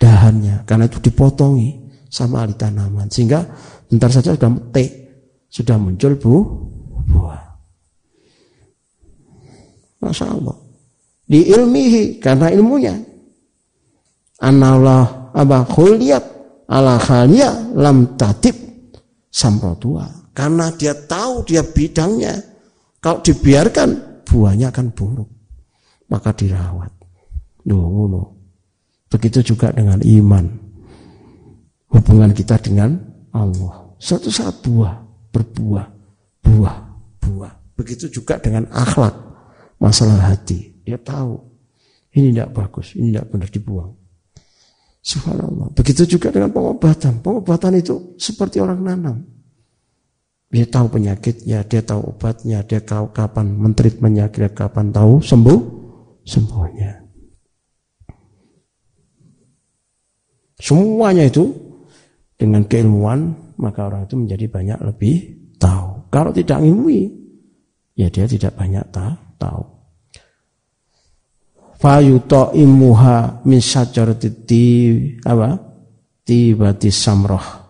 [SPEAKER 2] dahannya. Karena itu dipotongi sama ahli tanaman. Sehingga bentar saja sudah metik sudah muncul bu buah. Masya Allah. Diilmihi karena ilmunya. Anallah apa khuliyat ala khalia lam tatib samrotua. Karena dia tahu dia bidangnya. Kalau dibiarkan buahnya akan buruk maka dirawat Duh, Begitu juga dengan iman. Hubungan kita dengan Allah. Suatu saat buah, berbuah, buah, buah. Begitu juga dengan akhlak, masalah hati. Dia tahu, ini tidak bagus, ini tidak benar dibuang. Subhanallah. Begitu juga dengan pengobatan. Pengobatan itu seperti orang nanam. Dia tahu penyakitnya, dia tahu obatnya, dia tahu kapan mentreatmentnya, dia kapan tahu sembuh, sembuhnya. Semuanya itu dengan keilmuan maka orang itu menjadi banyak lebih tahu. Kalau tidak ilmi, ya dia tidak banyak tahu. Fayuto imuha min ti apa? Tibati samroh.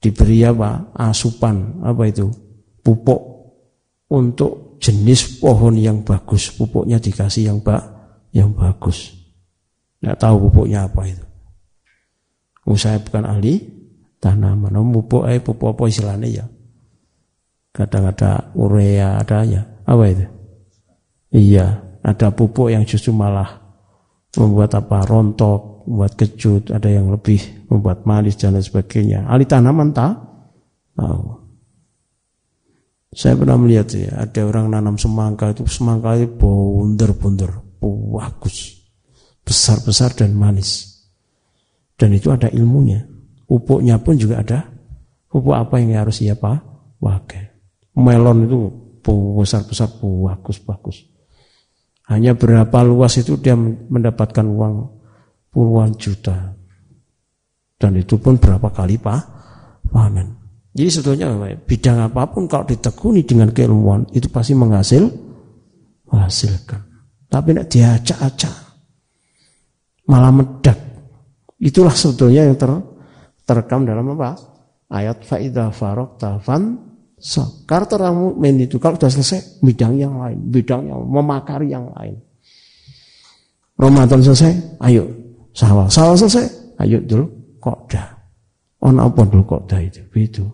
[SPEAKER 2] Diberi apa? Asupan apa itu? Pupuk untuk jenis pohon yang bagus. Pupuknya dikasih yang bak yang bagus. Tidak tahu pupuknya apa itu. Saya bukan ahli tanaman. Oh, pupuk eh pupuk apa istilahnya ya? Kadang ada urea, ada ya. Apa itu? Iya, ada pupuk yang justru malah membuat apa rontok, membuat kejut, ada yang lebih membuat manis dan lain sebagainya. Ahli tanaman tak tahu. Saya pernah melihat ya, ada orang nanam semangka itu semangka itu bunder-bunder, bagus, besar-besar dan manis. Dan itu ada ilmunya. Pupuknya pun juga ada. Pupuk apa yang harus ia pakai. Melon itu besar-besar bagus-bagus. Hanya berapa luas itu dia mendapatkan uang puluhan juta. Dan itu pun berapa kali pak panen. Jadi sebetulnya bidang apa pun kalau ditekuni dengan keilmuan itu pasti menghasil menghasilkan. Tapi tidak diacak-acak malah medak Itulah sebetulnya yang ter, terekam dalam apa? Ayat faida farok tafan so. Karakter orang mukmin itu kalau sudah selesai bidang yang lain, bidang yang memakari yang lain. Ramadan selesai, ayo Sawal, sawal selesai. Ayo dulu koda. Ono apa dulu koda itu? Itu.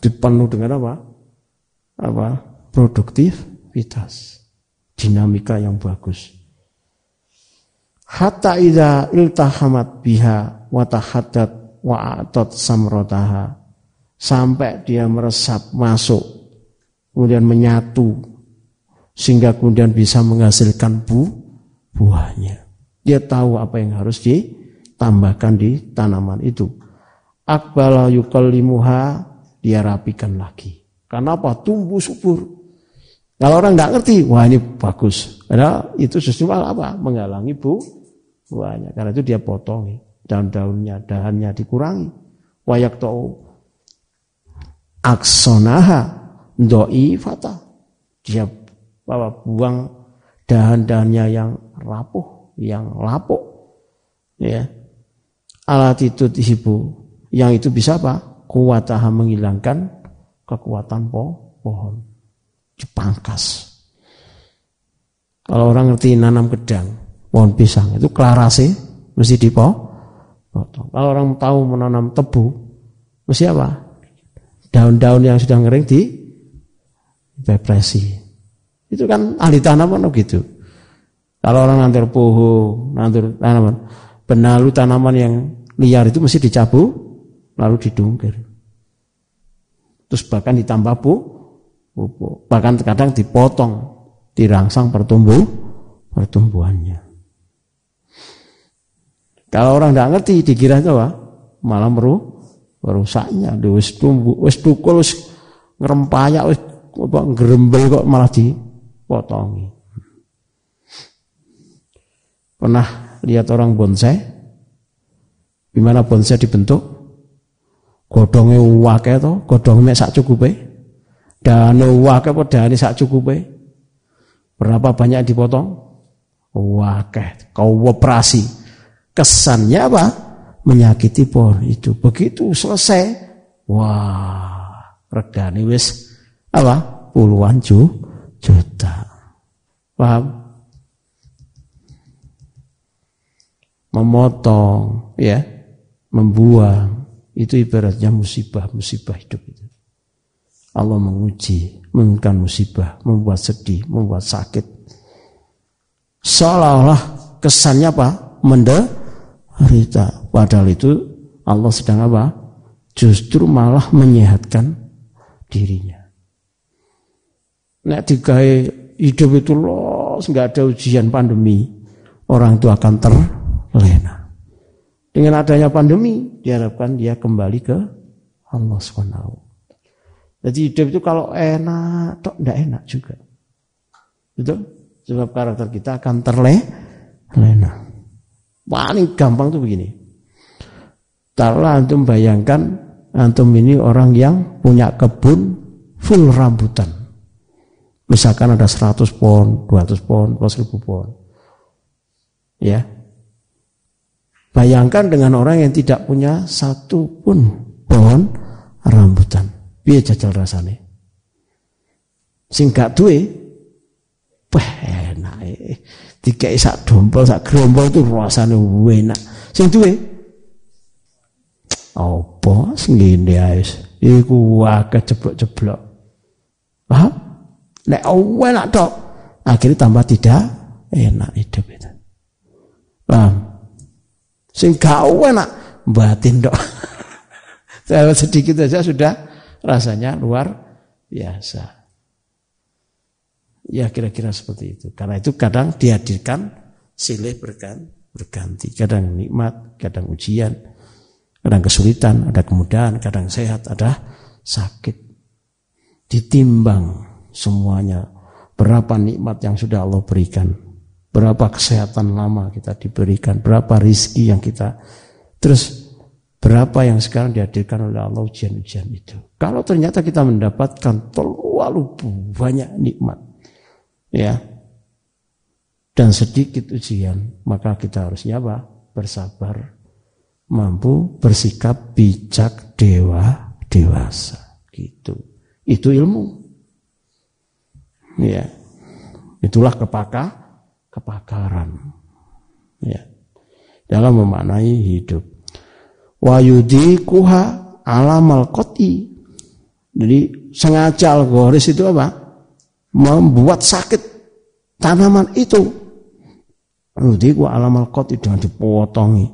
[SPEAKER 2] Dipenuh dengan apa? Apa? Produktivitas. Dinamika yang bagus. Hatta idza iltahamat biha wa tahaddat wa atat samrotaha sampai dia meresap masuk kemudian menyatu sehingga kemudian bisa menghasilkan bu buahnya. Dia tahu apa yang harus ditambahkan di tanaman itu. Akbala yukallimuha dia rapikan lagi. Karena apa? Tumbuh subur. Kalau orang nggak ngerti, wah ini bagus. Karena itu malah apa? Menghalangi bu buahnya. Karena itu dia potongi. Daun-daunnya, dahannya dikurangi. Wayak tau aksonaha doi fata. Dia bawa buang dahan-dahannya yang rapuh, yang lapuk. Ya. Alat itu disibu. Yang itu bisa apa? Kuataha menghilangkan kekuatan po pohon. Dipangkas. Kalau orang ngerti nanam gedang, pohon pisang, itu klarasi mesti dipotong. Kalau orang tahu menanam tebu, mesti apa? daun-daun yang sudah ngering di depresi. Itu kan ahli tanaman gitu. Kalau orang nanti poho, nanti tanaman, benalu tanaman yang liar itu mesti dicabut, lalu didungkir. Terus bahkan ditambah pupuk. Bahkan kadang dipotong, dirangsang pertumbuh, pertumbuhannya. Kalau orang tidak ngerti, dikira itu apa? Malah meruh, rusaknya wis tumbuh wis tukul wis ngerempayak wis apa ngrembel kok malah dipotongi pernah lihat orang bonsai gimana bonsai dibentuk godongnya wake to godongnya sak cukupe dane wake apa dane sak cukupe berapa banyak dipotong wake kau operasi kesannya apa menyakiti pohon itu. Begitu selesai, wah, regani wis apa? Puluhan ju, juta. Paham? Memotong, ya, membuang, itu ibaratnya musibah-musibah hidup itu. Allah menguji, menginginkan musibah, membuat sedih, membuat sakit. Seolah-olah kesannya apa? Menderita. Padahal itu Allah sedang apa? Justru malah menyehatkan dirinya. Nek digawe hidup itu los, nggak ada ujian pandemi, orang itu akan terlena. Dengan adanya pandemi, diharapkan dia kembali ke Allah SWT. Jadi hidup itu kalau enak, tok enggak enak juga. Betul? Sebab karakter kita akan terlena. Paling gampang tuh begini. Taruhlah antum bayangkan antum ini orang yang punya kebun full rambutan. Misalkan ada 100 pohon, 200 pohon, 1000 pohon. Ya. Bayangkan dengan orang yang tidak punya satu pun pohon rambutan. Biar jajal rasanya. Sing gak duwe enak. Tiga sak dompel, sak gerombol itu rasanya enak. Sing duwe apa ngene ae. Iku akeh jeblok-jeblok. Paham? Nek enak tok, akhirnya tambah tidak enak hidup itu. Paham? Sing gak enak batin tok. Saya sedikit saja sudah rasanya luar biasa. Ya kira-kira seperti itu. Karena itu kadang dihadirkan silih berganti. Kadang nikmat, kadang ujian kadang kesulitan, ada kemudahan, kadang sehat, ada sakit. Ditimbang semuanya. Berapa nikmat yang sudah Allah berikan. Berapa kesehatan lama kita diberikan. Berapa rizki yang kita. Terus berapa yang sekarang dihadirkan oleh Allah ujian-ujian itu. Kalau ternyata kita mendapatkan terlalu banyak nikmat. Ya. Dan sedikit ujian. Maka kita harusnya apa? Bersabar mampu bersikap bijak dewa dewasa gitu itu ilmu ya itulah kepaka kepakaran ya dalam memaknai hidup. Wayudi kuha alamal koti. Jadi sengaja algoris itu apa? Membuat sakit tanaman itu. Yudi ku alamal koti dengan dipotongi.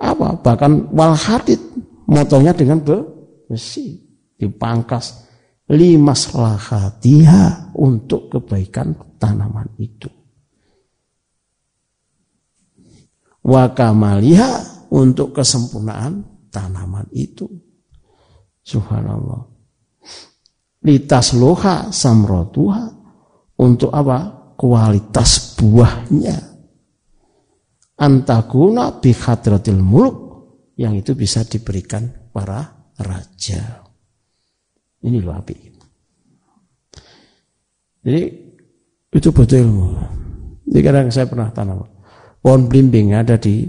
[SPEAKER 2] Apa? Bahkan wal hadid motongnya dengan besi dipangkas limas lahatiha untuk kebaikan tanaman itu. Wakamaliha untuk kesempurnaan tanaman itu. Subhanallah. Litas loha samrotuha untuk apa? Kualitas buahnya. Antakuna bihadratil muluk yang itu bisa diberikan para raja. Ini loh api. Jadi itu betul ilmu. Jadi kadang saya pernah tanam Pohon blimbing ada di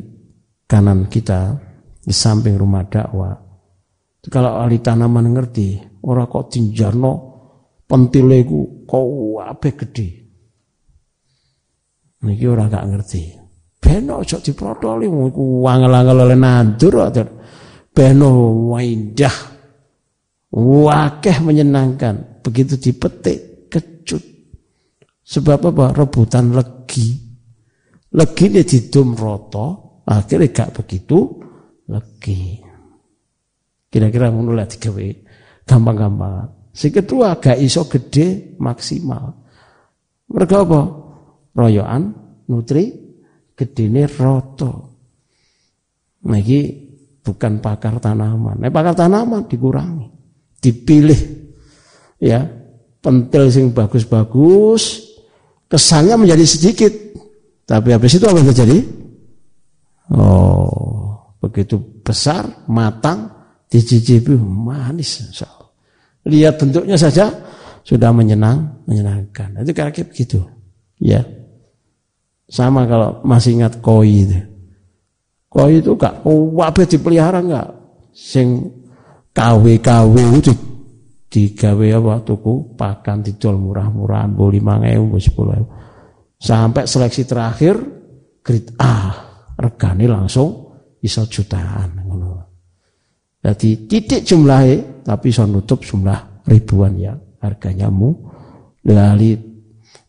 [SPEAKER 2] kanan kita di samping rumah dakwah. Kalau ahli tanaman ngerti, orang kok tinjarno pentile ku kok ape gede. Niki orang gak ngerti. Beno ojo diprotoli ku wangel-angel oleh nandur beno indah. Wakeh menyenangkan. Begitu dipetik kecut. Sebab apa? Rebutan legi legine didum roto, akhirnya gak begitu legi. Kira-kira ngono lah digawe gampang-gampang. Si kedua gak iso gede maksimal. Mereka apa? Royoan, nutri, gedene roto. Nah bukan pakar tanaman. Nah pakar tanaman dikurangi. Dipilih ya pentil sing bagus-bagus kesannya menjadi sedikit tapi habis itu apa yang terjadi? Oh, begitu besar, matang, dicicipi manis. Lihat bentuknya saja sudah menyenang, menyenangkan. Itu kira-kira begitu. Ya. Sama kalau masih ingat koi itu. Koi itu gak wabe dipelihara enggak? Sing KW-KW itu digawe apa tuku pakan didol murah-murahan, bu lima ewu, sepuluh ewu. Sampai seleksi terakhir grade A, regane langsung bisa jutaan Jadi titik jumlahnya tapi bisa nutup jumlah ribuan ya harganya mu dari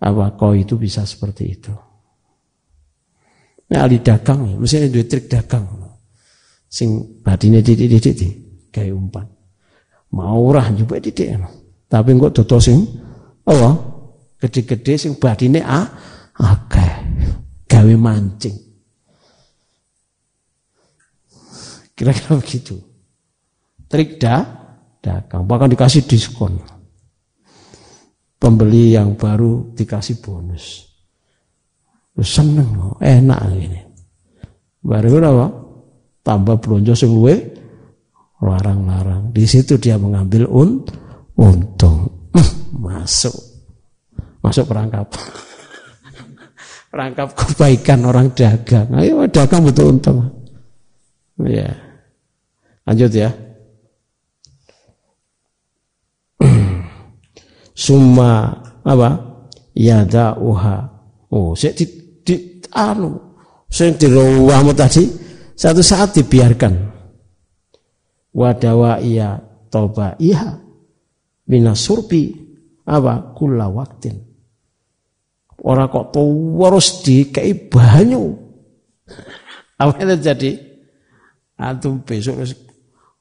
[SPEAKER 2] apa kau itu bisa seperti itu. Nah, ahli dagang ya, mesti duit trik dagang. Sing batine titik-titik kayak umpan. Mau ora juga titik. Tapi engko dodo sing? Gede-gede sing batine A Oke, gawe mancing. Kira-kira begitu. Trik dah, dagang. Bahkan dikasih diskon. Pembeli yang baru dikasih bonus. Seneng, enak ini. Baru apa? Tambah belanja sing larang-larang. Di situ dia mengambil un untung. Masuk. Masuk perangkap rangkap kebaikan orang dagang. Ayo dagang butuh untung. Ya. Lanjut ya. Summa apa? uha. Oh, saya di, di anu, saya di ruangmu tadi satu saat dibiarkan. Wadawa iya toba iya minasurbi apa kula waktin Orang kok terus kei banyu. Apa yang terjadi? Antum besok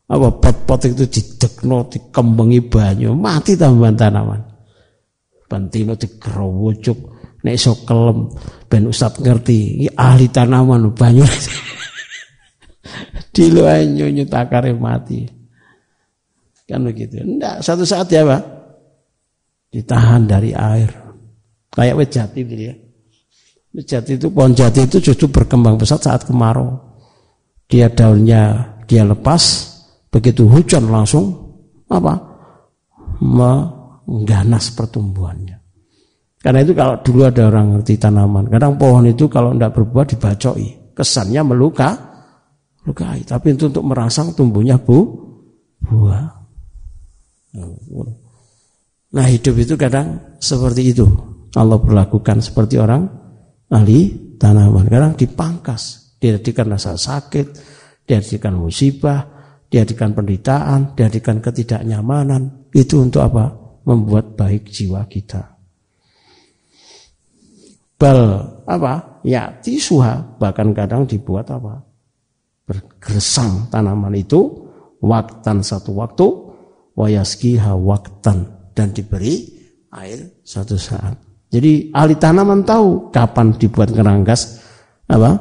[SPEAKER 2] apa pot-pot itu didekno dikembengi banyu, mati tambahan tanaman. Bantino digerowocuk nek iso kelem ben Ustaz ngerti, iki ahli tanaman banyu. Dilo nyunyu takare mati. Kan begitu. Enggak, satu saat ya, Pak. Ditahan dari air. Kayak wet jati gitu ya. Wet jati itu pohon jati itu justru berkembang pesat saat kemarau. Dia daunnya dia lepas, begitu hujan langsung apa? Mengganas pertumbuhannya. Karena itu kalau dulu ada orang ngerti tanaman, kadang pohon itu kalau tidak berbuah dibacoi, kesannya meluka, lukai. Tapi itu untuk merangsang tumbuhnya bu, buah. Nah hidup itu kadang seperti itu. Allah berlakukan seperti orang ahli tanaman. Kadang dipangkas. Dihadirkan rasa sakit, dihadirkan musibah, dihadirkan penderitaan, dihadirkan ketidaknyamanan. Itu untuk apa? Membuat baik jiwa kita. Bal apa? Ya tisuha bahkan kadang dibuat apa? Bergersang tanaman itu waktan satu waktu wayaskiha waktan dan diberi air satu saat. Jadi ahli tanaman tahu kapan dibuat keranggas apa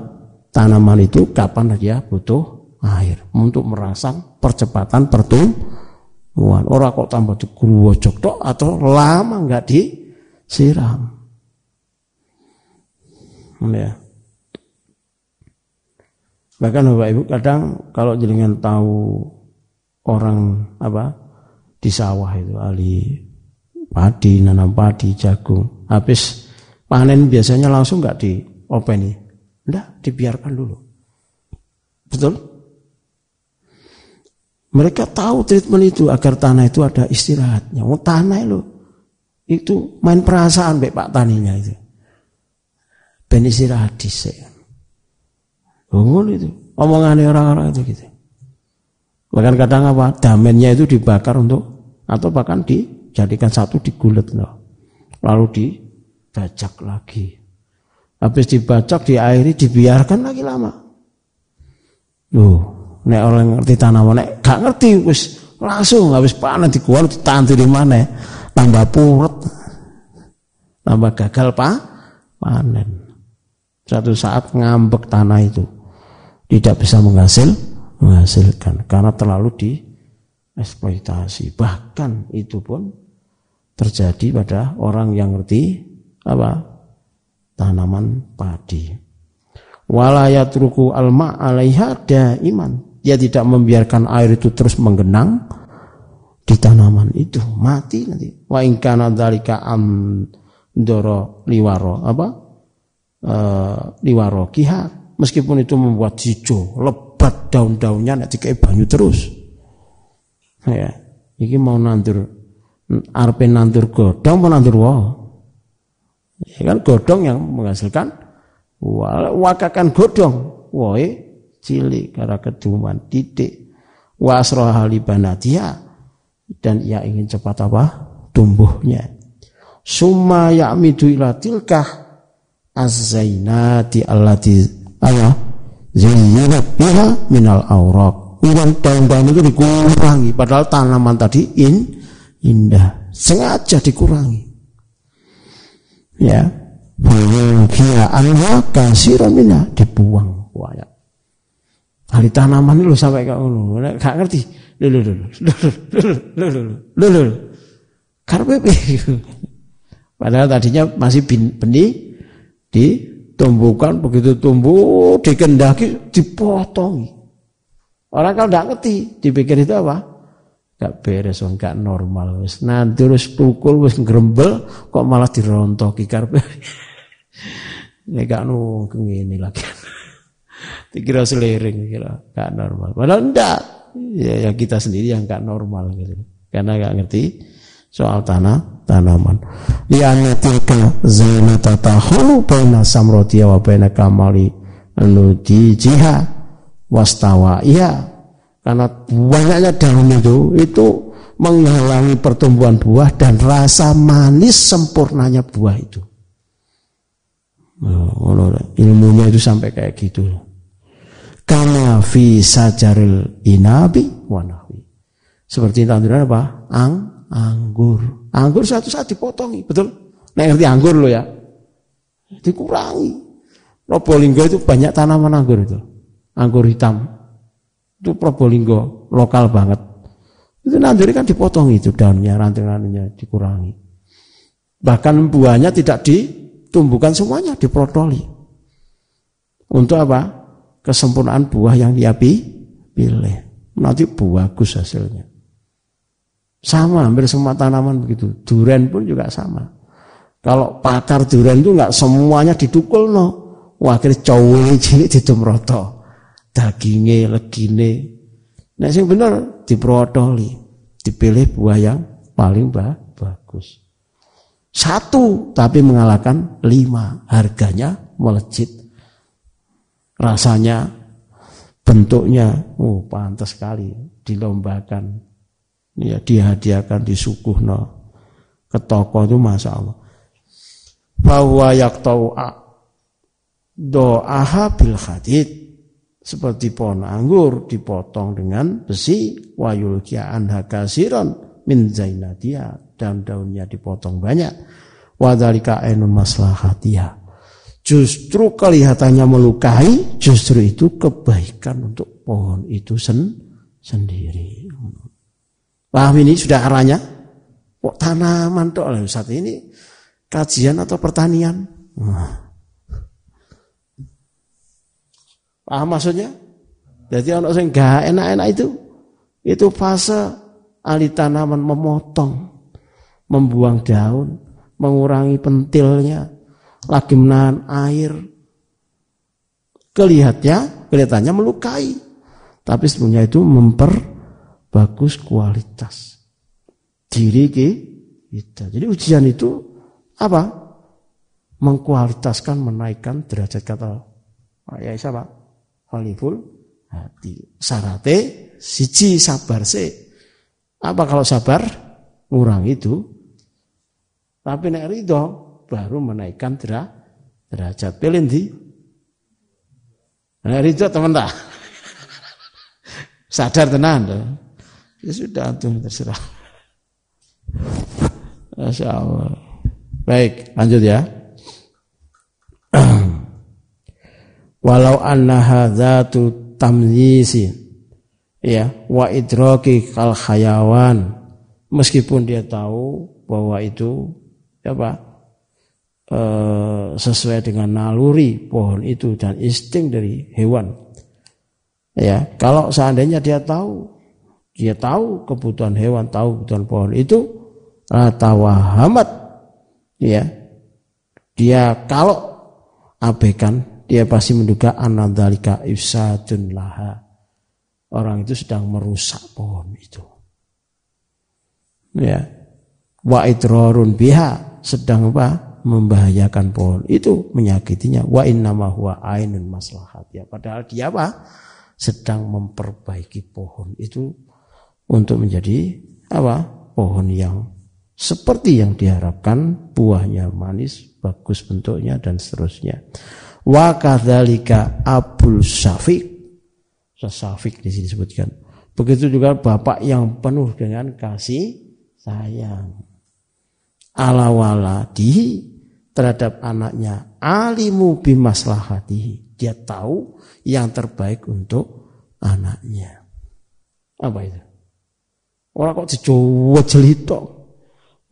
[SPEAKER 2] tanaman itu kapan dia butuh air untuk merangsang percepatan pertumbuhan. Orang kok tambah digruwojok tok atau lama nggak disiram. Ya. Bahkan Bapak Ibu kadang kalau jenengan tahu orang apa di sawah itu ahli padi, nanam padi, jagung. Habis panen biasanya langsung nggak diopeni. Enggak, dibiarkan dulu. Betul? Mereka tahu treatment itu agar tanah itu ada istirahatnya. Oh, tanah itu itu main perasaan baik Pak taninya itu. Ben istirahat dhisik. Oh, itu. Omongannya orang-orang itu gitu. Bahkan kadang apa? Damennya itu dibakar untuk atau bahkan di jadikan satu digulet no. lalu dibajak lagi. Habis dibajak diairi dibiarkan lagi lama. Loh nek orang ngerti tanaman nek gak ngerti wis langsung habis panen di kual di mana tambah purut tambah gagal pak panen. Satu saat ngambek tanah itu. Tidak bisa menghasil menghasilkan karena terlalu di eksploitasi. Bahkan itu pun terjadi pada orang yang ngerti apa? Tanaman padi. Walayat ruku alma alaiha iman dia tidak membiarkan air itu terus menggenang di tanaman itu. Mati nanti. Wa ingkana dzalika am doro liwaro apa? E, liwaro kiha. Meskipun itu membuat hijau lebat daun-daunnya nanti kayak banyu terus. Ya. Ini mau nandur arpe nandur godong mau nandur wong ya kan godong yang menghasilkan wakakan godong woe cilik karena keduman titik wasroh halibanatia dan ia ingin cepat apa? Tumbuhnya. Summa ya'midu ila tilkah az-zainati allati apa? Zayyinat biha minal awraq. Uang daun-daun itu dikurangi. Padahal tanaman tadi in indah sengaja dikurangi ya dia anha kasiran mina dibuang waya Hari tanaman itu sampai kau ngono, gak ngerti. Lho lho lho lho lho lho Padahal tadinya masih benih ditumbuhkan begitu tumbuh dikendaki dipotongi. Orang kalau tidak ngerti, dipikir itu apa? Gak beres, gak normal. Wis nanti terus pukul, wis ngerembel, kok malah dirontoki karpe. Ini gak nunggu ini lagi. Dikira selering, kira gak normal. Padahal enggak. Ya, ya kita sendiri yang gak normal gitu. Karena gak ngerti soal tanah tanaman. Lianna tilka zainata tahulu baina samrotiya wa baina kamali jihad wastawa. Iya, karena banyaknya daun itu itu menghalangi pertumbuhan buah dan rasa manis sempurnanya buah itu. Ilmunya itu sampai kayak gitu. Karena fi sajaril inabi wanawi. Seperti tanduran apa? Ang, anggur. Anggur satu saat dipotongi, betul? Nah, ngerti anggur lo ya? Dikurangi. Probolinggo itu banyak tanaman anggur itu anggur hitam. Itu Probolinggo, lokal banget. Itu nanti kan dipotong itu daunnya, ranting-rantingnya dikurangi. Bahkan buahnya tidak ditumbuhkan semuanya, diprotoli. Untuk apa? Kesempurnaan buah yang dia pilih. Nanti bagus hasilnya. Sama, hampir semua tanaman begitu. Duren pun juga sama. Kalau pakar duren itu nggak semuanya didukul no. Akhirnya cowok cilik roto daginge, legine. Nek sing bener diprotoli, dipilih buah yang paling bagus. Satu tapi mengalahkan lima, harganya melejit. rasanya, bentuknya, oh pantas sekali dilombakan, ya dihadiahkan, disuguhno ke toko itu masya Allah. Bahwa yaktau doaha bil hadid seperti pohon anggur dipotong dengan besi wayul anha kasiron min zainatia daun-daunnya dipotong banyak. Wadalika ainun maslahatiha. Justru kelihatannya melukai justru itu kebaikan untuk pohon itu sen sendiri. Paham ini sudah arahnya? Kok tanaman oleh saat ini kajian atau pertanian. Paham maksudnya? Jadi orang yang gak enak-enak itu itu fase ahli tanaman memotong, membuang daun, mengurangi pentilnya, lagi menahan air. Kelihatnya, kelihatannya melukai. Tapi sebenarnya itu memperbagus kualitas diri kita. Jadi ujian itu apa? Mengkualitaskan, menaikkan derajat kata ya siapa? Khaliful hati. Sarate siji sabar se. Apa kalau sabar? Ngurang itu. Tapi nek ridho baru menaikkan derajat. Pilih di. Nek ridho teman tak? Sadar tenan. Ya sudah tuh terserah. Masya Allah. Baik, lanjut ya. Walau anna hadzatu tamyisi ya wa idraki kal hayawan meskipun dia tahu bahwa itu apa e, sesuai dengan naluri pohon itu dan insting dari hewan. Ya kalau seandainya dia tahu dia tahu kebutuhan hewan tahu kebutuhan pohon itu tawahamat ya. Dia kalau abaikan dia pasti menduga anadhalika ifsadun laha. Orang itu sedang merusak pohon itu. Ya. Wa idrarun biha sedang apa? membahayakan pohon itu menyakitinya wa innama huwa ainun maslahat ya padahal dia apa sedang memperbaiki pohon itu untuk menjadi apa pohon yang seperti yang diharapkan buahnya manis bagus bentuknya dan seterusnya Wa kadzalika Abul Syafiq. Syafiq di sini disebutkan. Begitu juga bapak yang penuh dengan kasih sayang. Ala waladihi terhadap anaknya alimu bimaslahatihi. Dia tahu yang terbaik untuk anaknya. Apa itu? Orang kok dicoba jelito.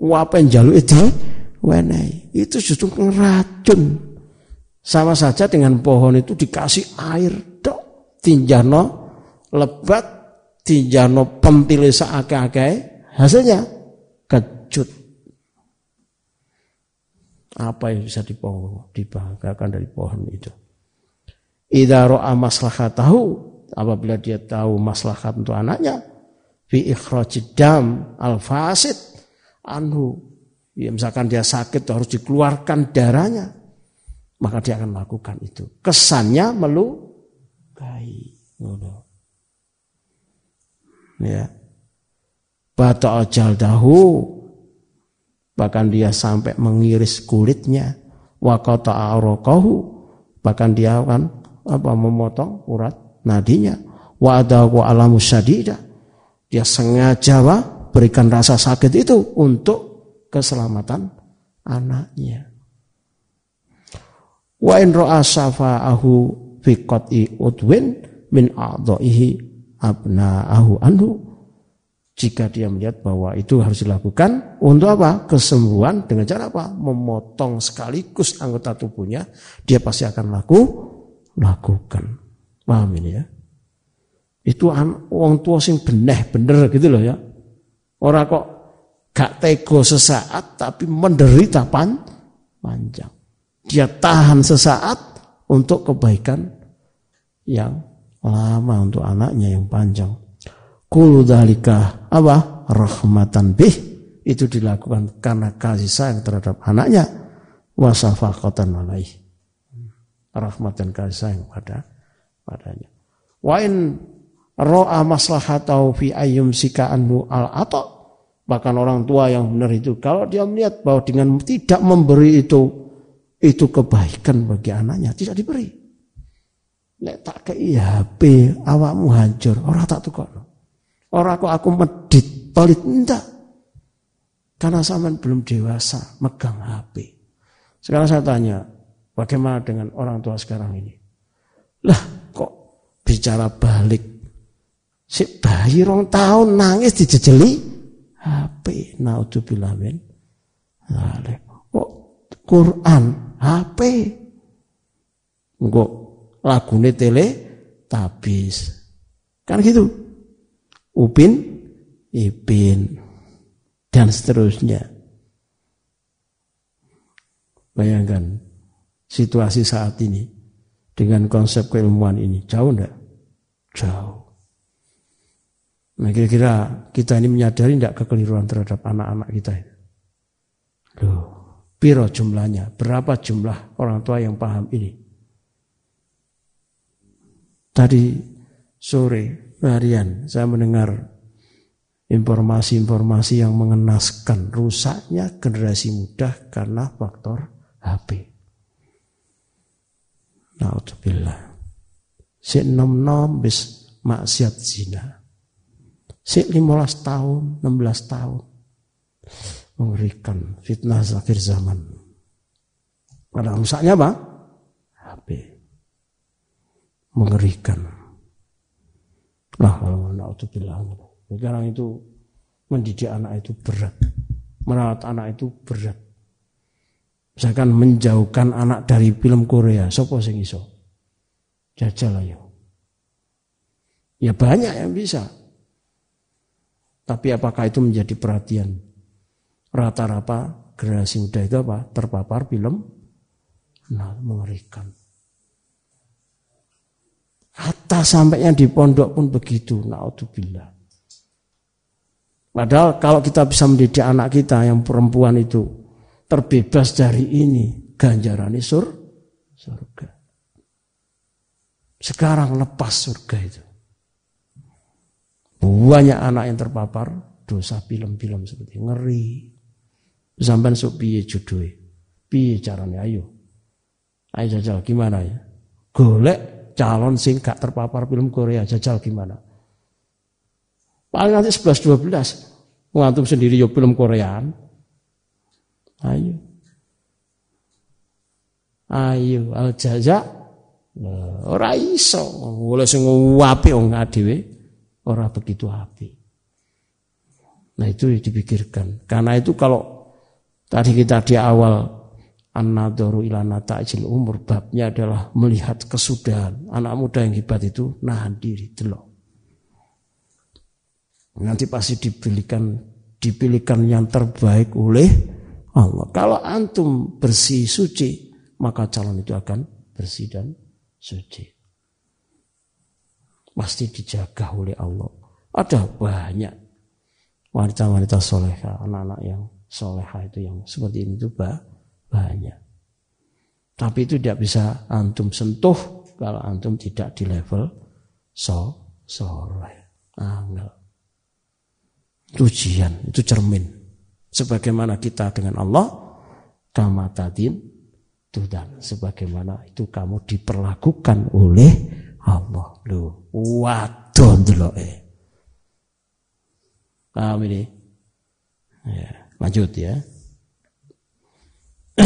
[SPEAKER 2] Apa yang jaluk itu? Wenai. Itu justru ngeracun sama saja dengan pohon itu dikasih air dok, tinjano lebat, tinjano pentile seakai-akai, hasilnya kejut. Apa yang bisa dipohon, dibanggakan dari pohon itu? Idza ra'a tahu apabila dia tahu maslahat untuk anaknya fi ikhrajid dam al fasid anhu ya misalkan dia sakit harus dikeluarkan darahnya maka dia akan melakukan itu. Kesannya melukai. Ya. Bata ajal dahu bahkan dia sampai mengiris kulitnya. Wakata arokahu. Bahkan dia akan apa memotong urat nadinya. Wa adahu alamu syadida. Dia sengaja berikan rasa sakit itu untuk keselamatan anaknya Wa in ra'a safa'ahu fi qat'i udwin min a'dha'ihi abna'ahu anhu. Jika dia melihat bahwa itu harus dilakukan untuk apa? Kesembuhan dengan cara apa? Memotong sekaligus anggota tubuhnya, dia pasti akan laku lakukan. Paham ini ya? Itu orang tua sing beneh bener gitu loh ya. Orang kok gak tego sesaat tapi menderita pan panjang. Dia tahan sesaat untuk kebaikan yang lama untuk anaknya yang panjang. Kulu dalika apa? Rahmatan bih. Itu dilakukan karena kasih sayang terhadap anaknya. Wasafaqatan alaih. Rahmatan kasih sayang pada padanya. Wa in ro'a maslahatau fi ayyum sika anhu al atau bahkan orang tua yang benar itu kalau dia melihat bahwa dengan tidak memberi itu itu kebaikan bagi anaknya tidak diberi. Nek tak kei HP awakmu hancur, orang tak tukar. Orang kok aku medit, pelit enggak. Karena zaman belum dewasa megang HP. Sekarang saya tanya, bagaimana dengan orang tua sekarang ini? Lah kok bicara balik. Si bayi rong tahun nangis dijejeli HP. Naudzubillah min. Kok Quran HP. Kok lagune tele tabis. Kan gitu. Upin, Ipin, dan seterusnya. Bayangkan situasi saat ini dengan konsep keilmuan ini jauh enggak? Jauh. Nah kira-kira kita ini menyadari enggak kekeliruan terhadap anak-anak kita ini? Piro jumlahnya? Berapa jumlah orang tua yang paham ini? Tadi sore harian saya mendengar informasi-informasi yang mengenaskan rusaknya generasi muda karena faktor HP. Naudzubillah. Si nom nom bis maksiat zina. Si 15 tahun, 16 tahun. Mengerikan fitnah akhir zaman. Pada rusaknya apa? HP. Mengerikan. Nah, kalau naudzubillah. Sekarang itu mendidik anak itu berat. Merawat anak itu berat. Misalkan menjauhkan anak dari film Korea, sopo sing iso? Jajal ayo. Ya banyak yang bisa. Tapi apakah itu menjadi perhatian? Rata-rata generasi muda itu apa? Terpapar film nah mengerikan. Hatta sampai yang di pondok pun begitu. Naudzubillah. Padahal kalau kita bisa mendidik anak kita yang perempuan itu terbebas dari ini ganjaran sur surga. Sekarang lepas surga itu. Banyak anak yang terpapar dosa film-film seperti ngeri. Sampai sok piye jodohe? Piye caranya ayo? Ayo jajal gimana ya? Golek calon sing gak terpapar film Korea jajal gimana? Paling nanti 11 12 ngantum sendiri yo film Koreaan Ayo. Ayo al jaza ora iso. Oleh sing apik wong dhewe ora begitu api. Nah itu dipikirkan. Karena itu kalau tadi kita di awal an-nadharu ila nata'jil umur babnya adalah melihat kesudahan. Anak muda yang hebat itu nahan diri delok. Nanti pasti dipilihkan dipilihkan yang terbaik oleh Allah. Kalau antum bersih suci, maka calon itu akan bersih dan suci. Pasti dijaga oleh Allah. Ada banyak wanita-wanita soleha, anak-anak yang soleha itu yang seperti ini itu banyak. Tapi itu tidak bisa antum sentuh kalau antum tidak di level so soleh. Angel. Itu itu cermin sebagaimana kita dengan Allah kama tadin tudan sebagaimana itu kamu diperlakukan oleh Allah lu wadon eh paham ini ya, lanjut ya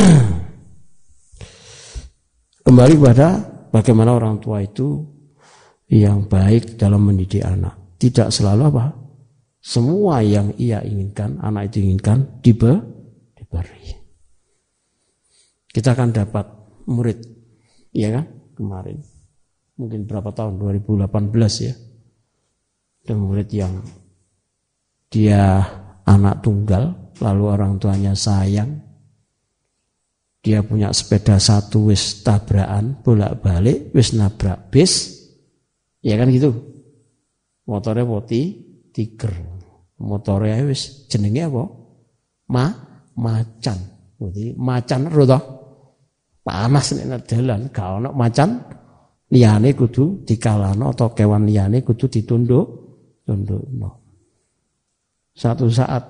[SPEAKER 2] kembali pada bagaimana orang tua itu yang baik dalam mendidik anak tidak selalu apa semua yang ia inginkan, anak itu inginkan, dibe, diberi. Kita akan dapat murid, ya kan? Kemarin, mungkin berapa tahun? 2018 ya. Dan murid yang dia anak tunggal, lalu orang tuanya sayang, dia punya sepeda satu wis tabrakan bolak-balik wis nabrak bis ya kan gitu motornya poti tiger. Motore wis jenenge apa? Ma macan. Berarti macan to. Panas nek dalan, gak ono macan liyane kudu dikalano atau kewan liyane kudu ditunduk tundukno. Satu saat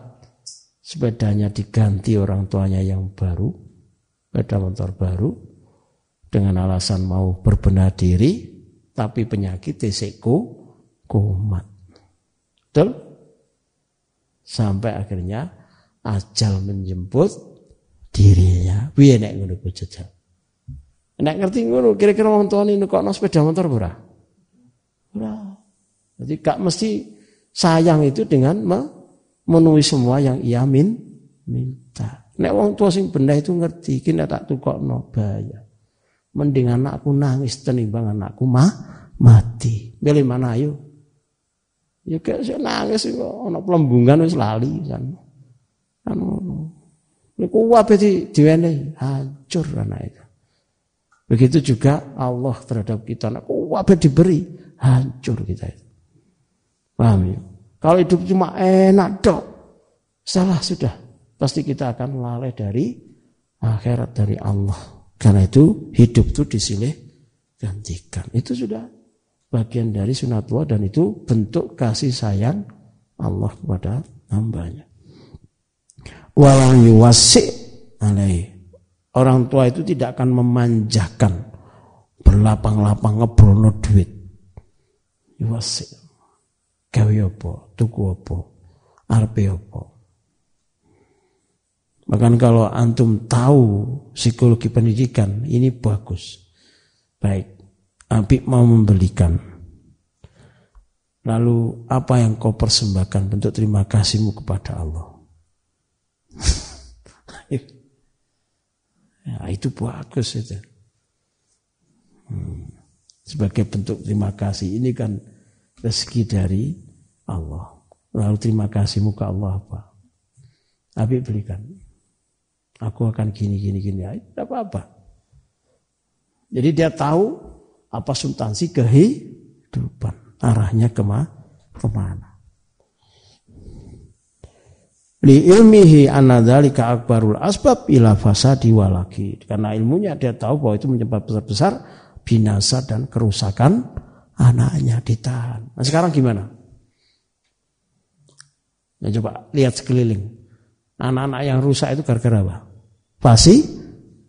[SPEAKER 2] sepedanya diganti orang tuanya yang baru, sepeda motor baru dengan alasan mau berbenah diri, tapi penyakit TCQ kumat. Betul? Sampai akhirnya ajal menjemput dirinya. Piye nek ngono jajal. Nek ngerti ngono, kira-kira wong tuane nekokno sepeda motor ora? Ora. Jadi gak mesti sayang itu dengan memenuhi semua yang ia min, minta. Nek wong tua sing benda itu ngerti, kini tak tukokno bahaya. Mending anakku nangis tenimbang anakku mah mati. Pilih mana ayo? Ya kayak saya nangis kok ana pelembungan wis lali kan. Anu niku wae di diwenehi hancur anak itu. Begitu juga Allah terhadap kita. Anak wae diberi hancur kita itu. Paham ya? Kalau hidup cuma enak dok, salah sudah. Pasti kita akan lalai dari akhirat dari Allah. Karena itu hidup itu disilih gantikan. Itu sudah bagian dari sunatullah dan itu bentuk kasih sayang Allah kepada hambanya. Walang yuwasi alaih. Orang tua itu tidak akan memanjakan berlapang-lapang ngebrono duit. Yuwasi gawe tuku apa, arepe apa. Bahkan kalau antum tahu psikologi pendidikan, ini bagus. Baik, Abi mau membelikan. Lalu apa yang kau persembahkan bentuk terima kasihmu kepada Allah? ya, itu bagus itu. Hmm. Sebagai bentuk terima kasih ini kan rezeki dari Allah. Lalu terima kasih muka Allah apa? Abi berikan. Aku akan gini gini gini. Ya, tidak apa-apa. Jadi dia tahu apa substansi kehidupan. Arahnya kema ke mana. Li ilmihi anadzalika akbarul asbab ila fasadi walaki. Karena ilmunya dia tahu bahwa itu menyebabkan besar-besar binasa dan kerusakan anaknya ditahan. Nah sekarang gimana? Ya coba lihat sekeliling. Anak-anak yang rusak itu gara-gara apa? Pasti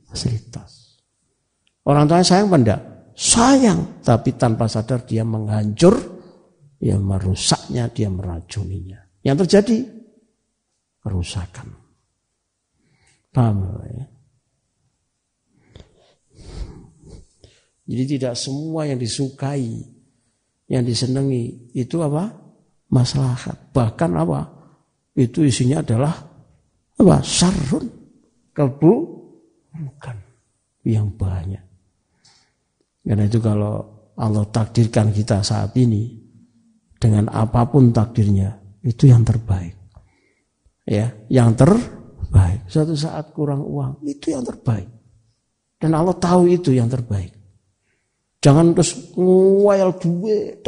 [SPEAKER 2] fasilitas. Orang tuanya sayang benda, sayang, tapi tanpa sadar dia menghancur, dia merusaknya, dia meracuninya. Yang terjadi kerusakan. Paham ya? Jadi tidak semua yang disukai yang disenangi itu apa? Maslahat. Bahkan apa? Itu isinya adalah apa? Sarun. Kebu bukan yang banyak. Karena itu kalau Allah takdirkan kita saat ini dengan apa pun takdirnya itu yang terbaik. Ya, yang terbaik. Suatu saat kurang uang itu yang terbaik. Dan Allah tahu itu yang terbaik. Jangan terus ngwayal duit.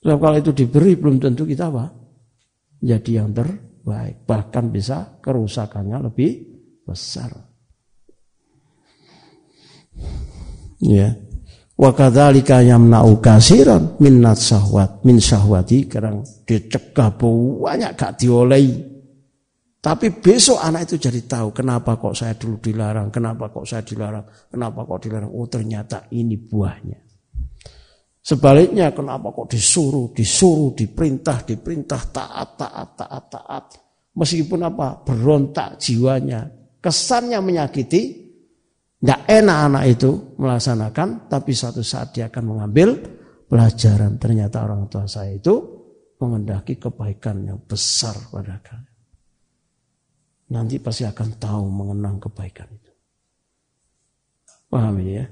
[SPEAKER 2] Sebab kalau itu diberi belum tentu kita apa? Jadi yang terbaik. Bahkan bisa kerusakannya lebih besar. Ya. Wa kadzalika yamna'u kasiran min sahwat min sahwati karena dicegah banyak gak diolehi tapi besok anak itu jadi tahu kenapa kok saya dulu dilarang, kenapa kok saya dilarang, kenapa kok dilarang. Oh ternyata ini buahnya. Sebaliknya kenapa kok disuruh, disuruh, diperintah, diperintah, taat, taat, taat, taat. Meskipun apa, berontak jiwanya. Kesannya menyakiti, tidak enak anak itu melaksanakan, tapi suatu saat dia akan mengambil pelajaran. Ternyata orang tua saya itu mengendaki kebaikan yang besar pada kalian nanti pasti akan tahu mengenang kebaikan itu. Paham ya?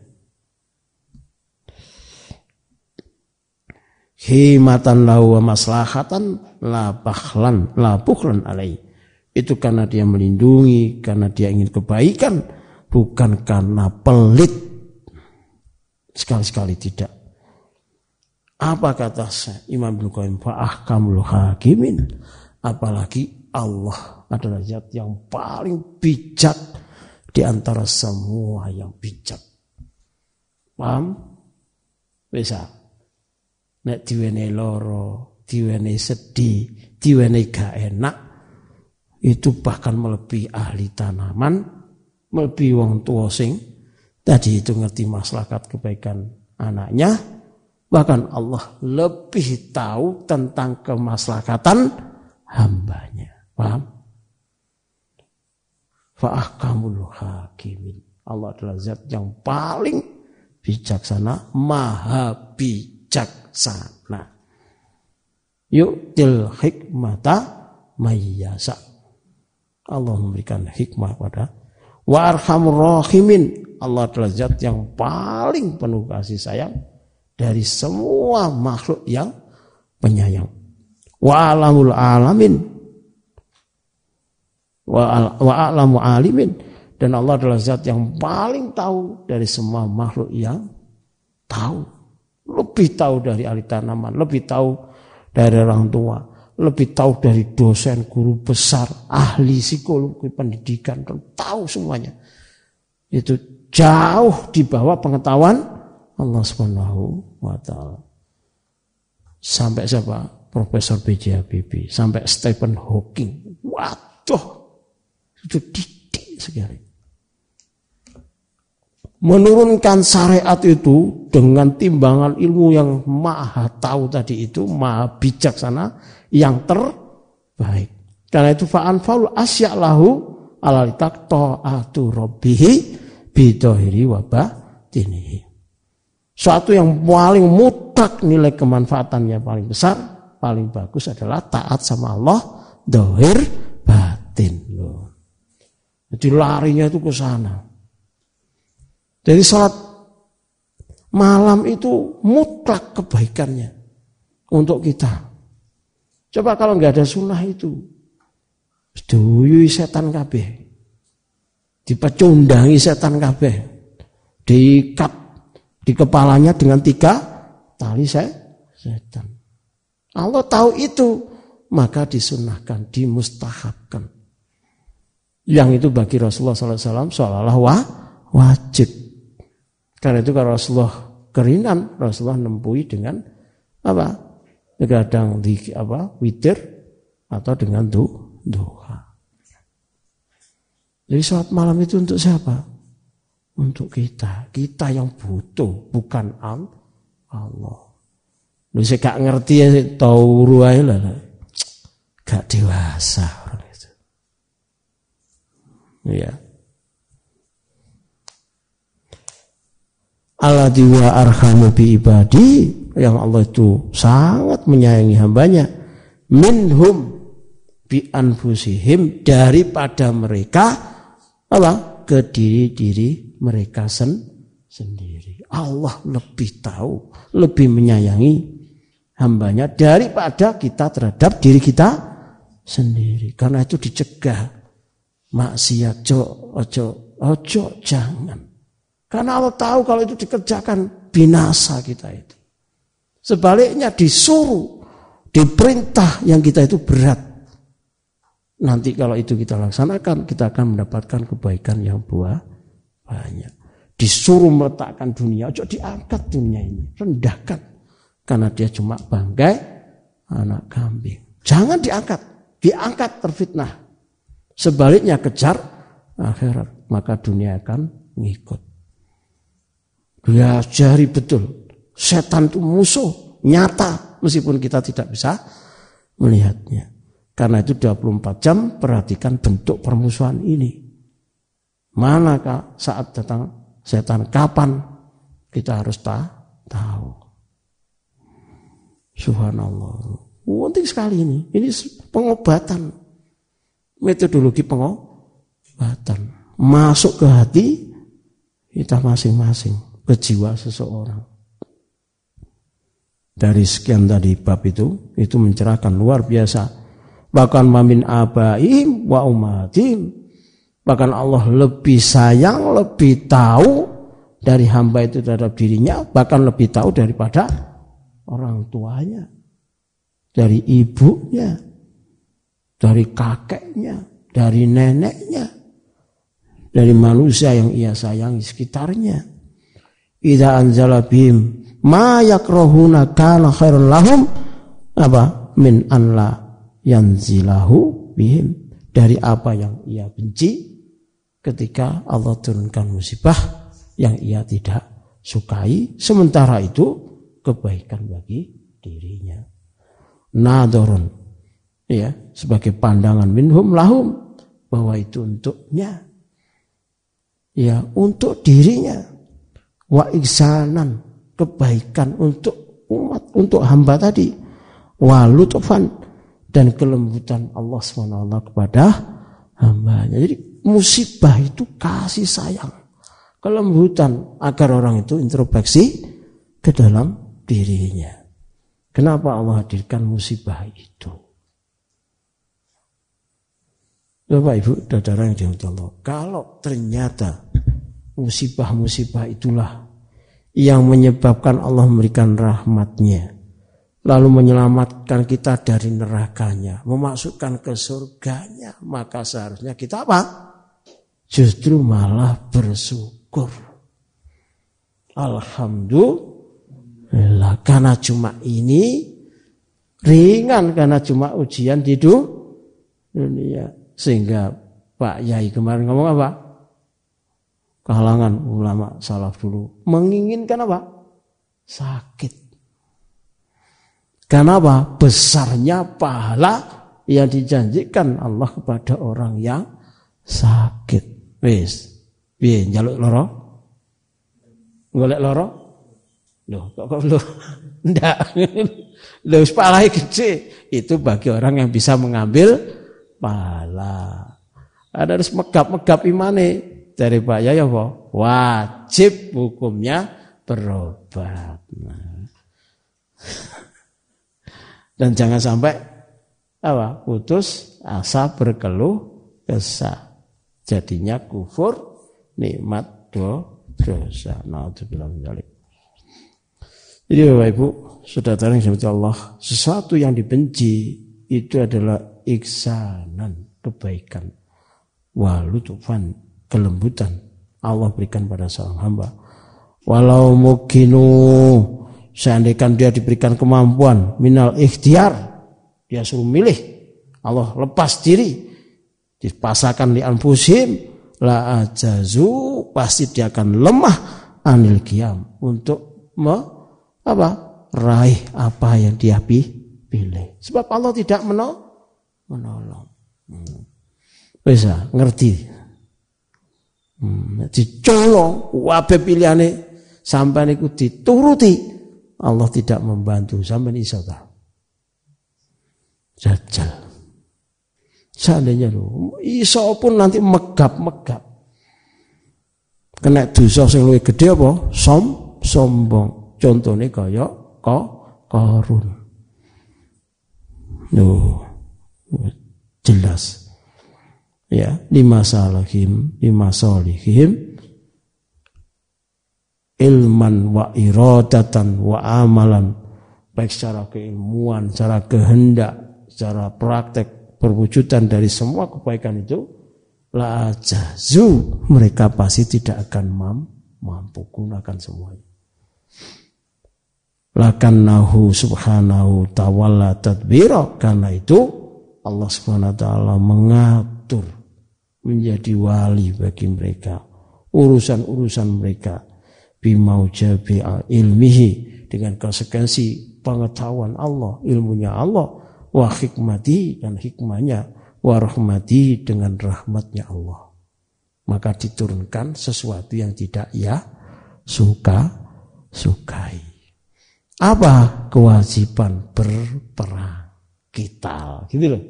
[SPEAKER 2] Himatan lahu wa maslahatan la bakhlan la bukhlan alai. Itu karena dia melindungi, karena dia ingin kebaikan, bukan karena pelit. Sekali-sekali tidak. Apa kata Imam Ibnu Qayyim? Fa'ahkamul hakimin. Apalagi Allah adalah zat yang paling bijak di antara semua yang bijak. Paham? Bisa. Nek diwene loro, diwene sedih, diwene gak enak, itu bahkan melebihi ahli tanaman, melebihi wong tua sing tadi itu ngerti masyarakat kebaikan anaknya, bahkan Allah lebih tahu tentang kemaslahatan hambanya. Paham? Fa'ahkamul hakimin. Allah adalah zat yang paling bijaksana, maha bijaksana. Yuk til hikmata mayyasa. Allah memberikan hikmah pada wa arhamur rahimin. Allah adalah zat yang paling penuh kasih sayang dari semua makhluk yang penyayang. Wa alamul alamin. Wa, wa alamu alimin dan Allah adalah zat yang paling tahu dari semua makhluk yang tahu. Lebih tahu dari ahli tanaman, lebih tahu dari orang tua, lebih tahu dari dosen, guru besar, ahli psikologi pendidikan, tahu semuanya. Itu jauh di bawah pengetahuan Allah Subhanahu wa taala. Sampai siapa? Profesor B.J. Habibie, sampai Stephen Hawking. Waduh, itu didik sekali menurunkan syariat itu dengan timbangan ilmu yang maha tahu tadi itu, maha bijaksana, yang terbaik. Karena itu fa'an faul asya lahu alalitak ta'atu rabbihi bidohiri wabah batinihi. Suatu yang paling mutlak nilai kemanfaatannya paling besar, paling bagus adalah taat sama Allah, dohir, batin. Jadi larinya itu ke sana. Jadi sholat malam itu mutlak kebaikannya untuk kita. Coba kalau nggak ada sunnah itu, seduyui setan kabeh, dipecundangi setan kabeh, diikat di kepalanya dengan tiga tali setan. Allah tahu itu, maka disunahkan, dimustahabkan. Yang itu bagi Rasulullah SAW seolah-olah wajib. Karena itu kalau Rasulullah kerinan, Rasulullah nempui dengan apa? Kadang di apa? Witir atau dengan du, doa. Jadi sholat malam itu untuk siapa? Untuk kita. Kita yang butuh, bukan Allah. Lu saya gak ngerti ya, tahu ruai lah. Gak dewasa orang itu. Iya. Allah wa arhamu bi ibadi. Yang Allah itu sangat menyayangi hambanya. Minhum bi anfusihim. Daripada mereka apa? Ke diri-diri mereka sen sendiri. Allah lebih tahu lebih menyayangi hambanya daripada kita terhadap diri kita sendiri. Karena itu dicegah. Maksiat ojo ojo ojo jangan karena Allah tahu kalau itu dikerjakan binasa kita itu. Sebaliknya disuruh, diperintah yang kita itu berat. Nanti kalau itu kita laksanakan, kita akan mendapatkan kebaikan yang buah banyak. Disuruh meletakkan dunia, ojo diangkat dunia ini, rendahkan. Karena dia cuma bangkai anak kambing. Jangan diangkat, diangkat terfitnah. Sebaliknya kejar akhirat, maka dunia akan ngikut. Diajari betul. Setan itu musuh nyata meskipun kita tidak bisa melihatnya. Karena itu 24 jam perhatikan bentuk permusuhan ini. Manakah saat datang setan? Kapan kita harus tahu. Subhanallah. Penting sekali ini. Ini pengobatan. Metodologi pengobatan. Masuk ke hati kita masing-masing ke jiwa seseorang. Dari sekian tadi bab itu, itu mencerahkan luar biasa. Bahkan mamin abaim wa umatim. Bahkan Allah lebih sayang, lebih tahu dari hamba itu terhadap dirinya, bahkan lebih tahu daripada orang tuanya, dari ibunya, dari kakeknya, dari neneknya, dari manusia yang ia sayangi sekitarnya. Idza anzala bihim ma yakrahuna kana khairun lahum? Apa? Min anla yanzilahu bihim. Dari apa yang ia benci ketika Allah turunkan musibah yang ia tidak sukai sementara itu kebaikan bagi dirinya. Nadorun ya sebagai pandangan minhum lahum bahwa itu untuknya. Ya untuk dirinya wa iksanan kebaikan untuk umat untuk hamba tadi wa lutfan dan kelembutan Allah SWT kepada hambanya. Jadi musibah itu kasih sayang, kelembutan agar orang itu introspeksi ke dalam dirinya. Kenapa Allah hadirkan musibah itu? Bapak Ibu, saudara yang dirahmati Allah, kalau ternyata musibah-musibah itulah yang menyebabkan Allah memberikan rahmatnya lalu menyelamatkan kita dari nerakanya, memasukkan ke surganya, maka seharusnya kita apa? Justru malah bersyukur. Alhamdulillah, karena cuma ini ringan karena cuma ujian di dunia. Sehingga Pak Yai kemarin ngomong apa? Kalangan ulama salaf dulu menginginkan apa? Sakit karena apa? Besarnya pahala yang dijanjikan Allah kepada orang yang sakit. Wis. Piye njaluk loro? Golek loro? Loh, kok kok loh? Ndak. Loh, pahala gede. Itu bagi orang yang bisa mengambil pahala. Ada harus megap-megap imane dari Pak Yaya apa? Wajib hukumnya berobat. Dan jangan sampai apa? putus asa berkeluh kesah. Jadinya kufur nikmat do dosa. Nauzubillah Jadi Bapak Ibu, saudara yang disebut Allah, sesuatu yang dibenci itu adalah iksanan, kebaikan. Walutufan, kelembutan Allah berikan pada seorang hamba. Walau mukinu Seandainya dia diberikan kemampuan minal ikhtiar, dia suruh milih. Allah lepas diri, dipasarkan di anfusim, la ajazu, pasti dia akan lemah anil kiam untuk me, apa raih apa yang dia pilih. Sebab Allah tidak menolong. Hmm. Bisa ngerti. Hmm, dicolong wabe pilihane sampai niku dituruti Allah tidak membantu sampai iso ta. Jajal. Seandainya lo iso pun nanti megap-megap. Kena dosa sing luwih gede apa? Som, sombong. Contohnya kaya kok korun. Loh, jelas. Ya, lima salahim, lima salihim, ilman wa iradatan wa amalan baik secara keilmuan, secara kehendak, secara praktek perwujudan dari semua kebaikan itu la jazu mereka pasti tidak akan mam, mampu gunakan semuanya. Lakannahu subhanahu tawalla tadbira karena itu Allah subhanahu wa ta'ala mengatur menjadi wali bagi mereka urusan-urusan mereka bimaujabi ilmihi dengan konsekuensi pengetahuan Allah, ilmunya Allah, wa hikmati dan hikmahnya, wa rahmati dengan rahmatnya Allah. Maka diturunkan sesuatu yang tidak ia suka, sukai. Apa kewajiban berperang kita? Gitu loh.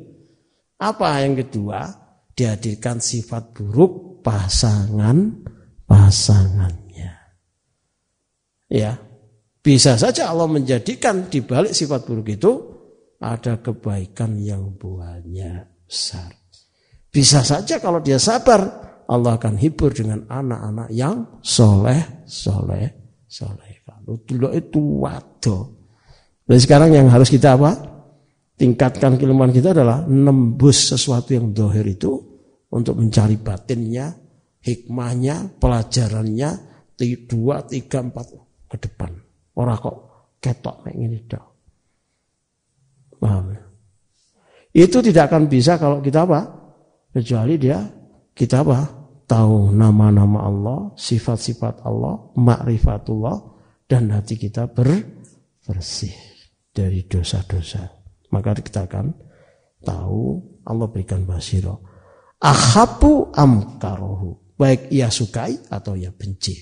[SPEAKER 2] Apa yang kedua? Dihadirkan sifat buruk pasangan pasangan Ya, bisa saja Allah menjadikan di balik sifat buruk itu ada kebaikan yang banyak besar. Bisa saja kalau dia sabar, Allah akan hibur dengan anak-anak yang soleh, soleh, soleh. Kalau dulu itu waduh. Dan sekarang yang harus kita apa? Tingkatkan keilmuan kita adalah nembus sesuatu yang dohir itu untuk mencari batinnya, hikmahnya, pelajarannya, dua, tiga, empat ke depan. Orang kok ketok kayak gini dah. Paham ya? Itu tidak akan bisa kalau kita apa? Kecuali dia kita apa? Tahu nama-nama Allah, sifat-sifat Allah, makrifatullah, dan hati kita ber, bersih dari dosa-dosa. Maka kita akan tahu Allah berikan basiro. Ahabu amkarohu. Baik ia sukai atau ia benci.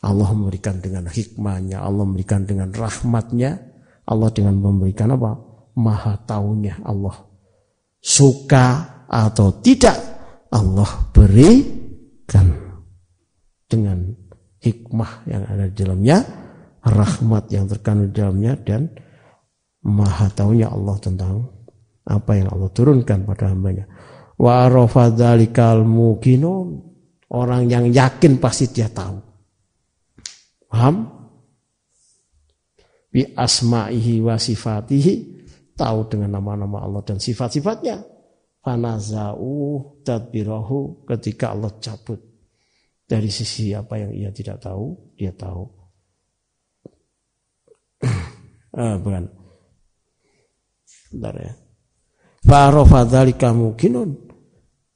[SPEAKER 2] Allah memberikan dengan hikmahnya, Allah memberikan dengan rahmatnya, Allah dengan memberikan apa? Maha taunya Allah. Suka atau tidak, Allah berikan dengan hikmah yang ada di dalamnya, rahmat yang terkandung di dalamnya, dan maha taunya Allah tentang apa yang Allah turunkan pada hambanya. Wa arafadzalikal muqinun orang yang yakin pasti dia tahu. Paham? Bi asma'ihi wa sifatihi tahu dengan nama-nama Allah dan sifat-sifatnya. Fanaza'u tadbirahu ketika Allah cabut dari sisi apa yang ia tidak tahu, dia tahu. ah, bukan. Bentar ya. Fa'arafadzalika mungkinun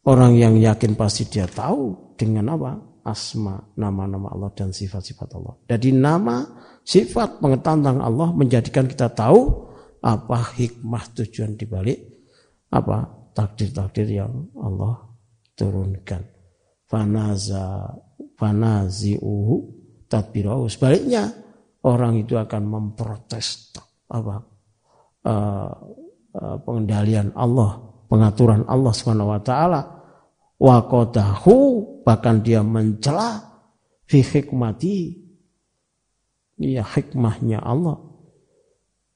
[SPEAKER 2] Orang yang yakin pasti dia tahu dengan apa? Asma, nama-nama Allah dan sifat-sifat Allah. Jadi nama, sifat, pengetahuan tentang Allah menjadikan kita tahu apa hikmah tujuan dibalik apa takdir-takdir yang Allah turunkan. Fanaza fanazi'uhu tadbirahu. Sebaliknya orang itu akan memprotes apa uh, uh, pengendalian Allah pengaturan Allah Subhanahu wa taala wa qadahu bahkan dia mencela fi hikmati ya hikmahnya Allah.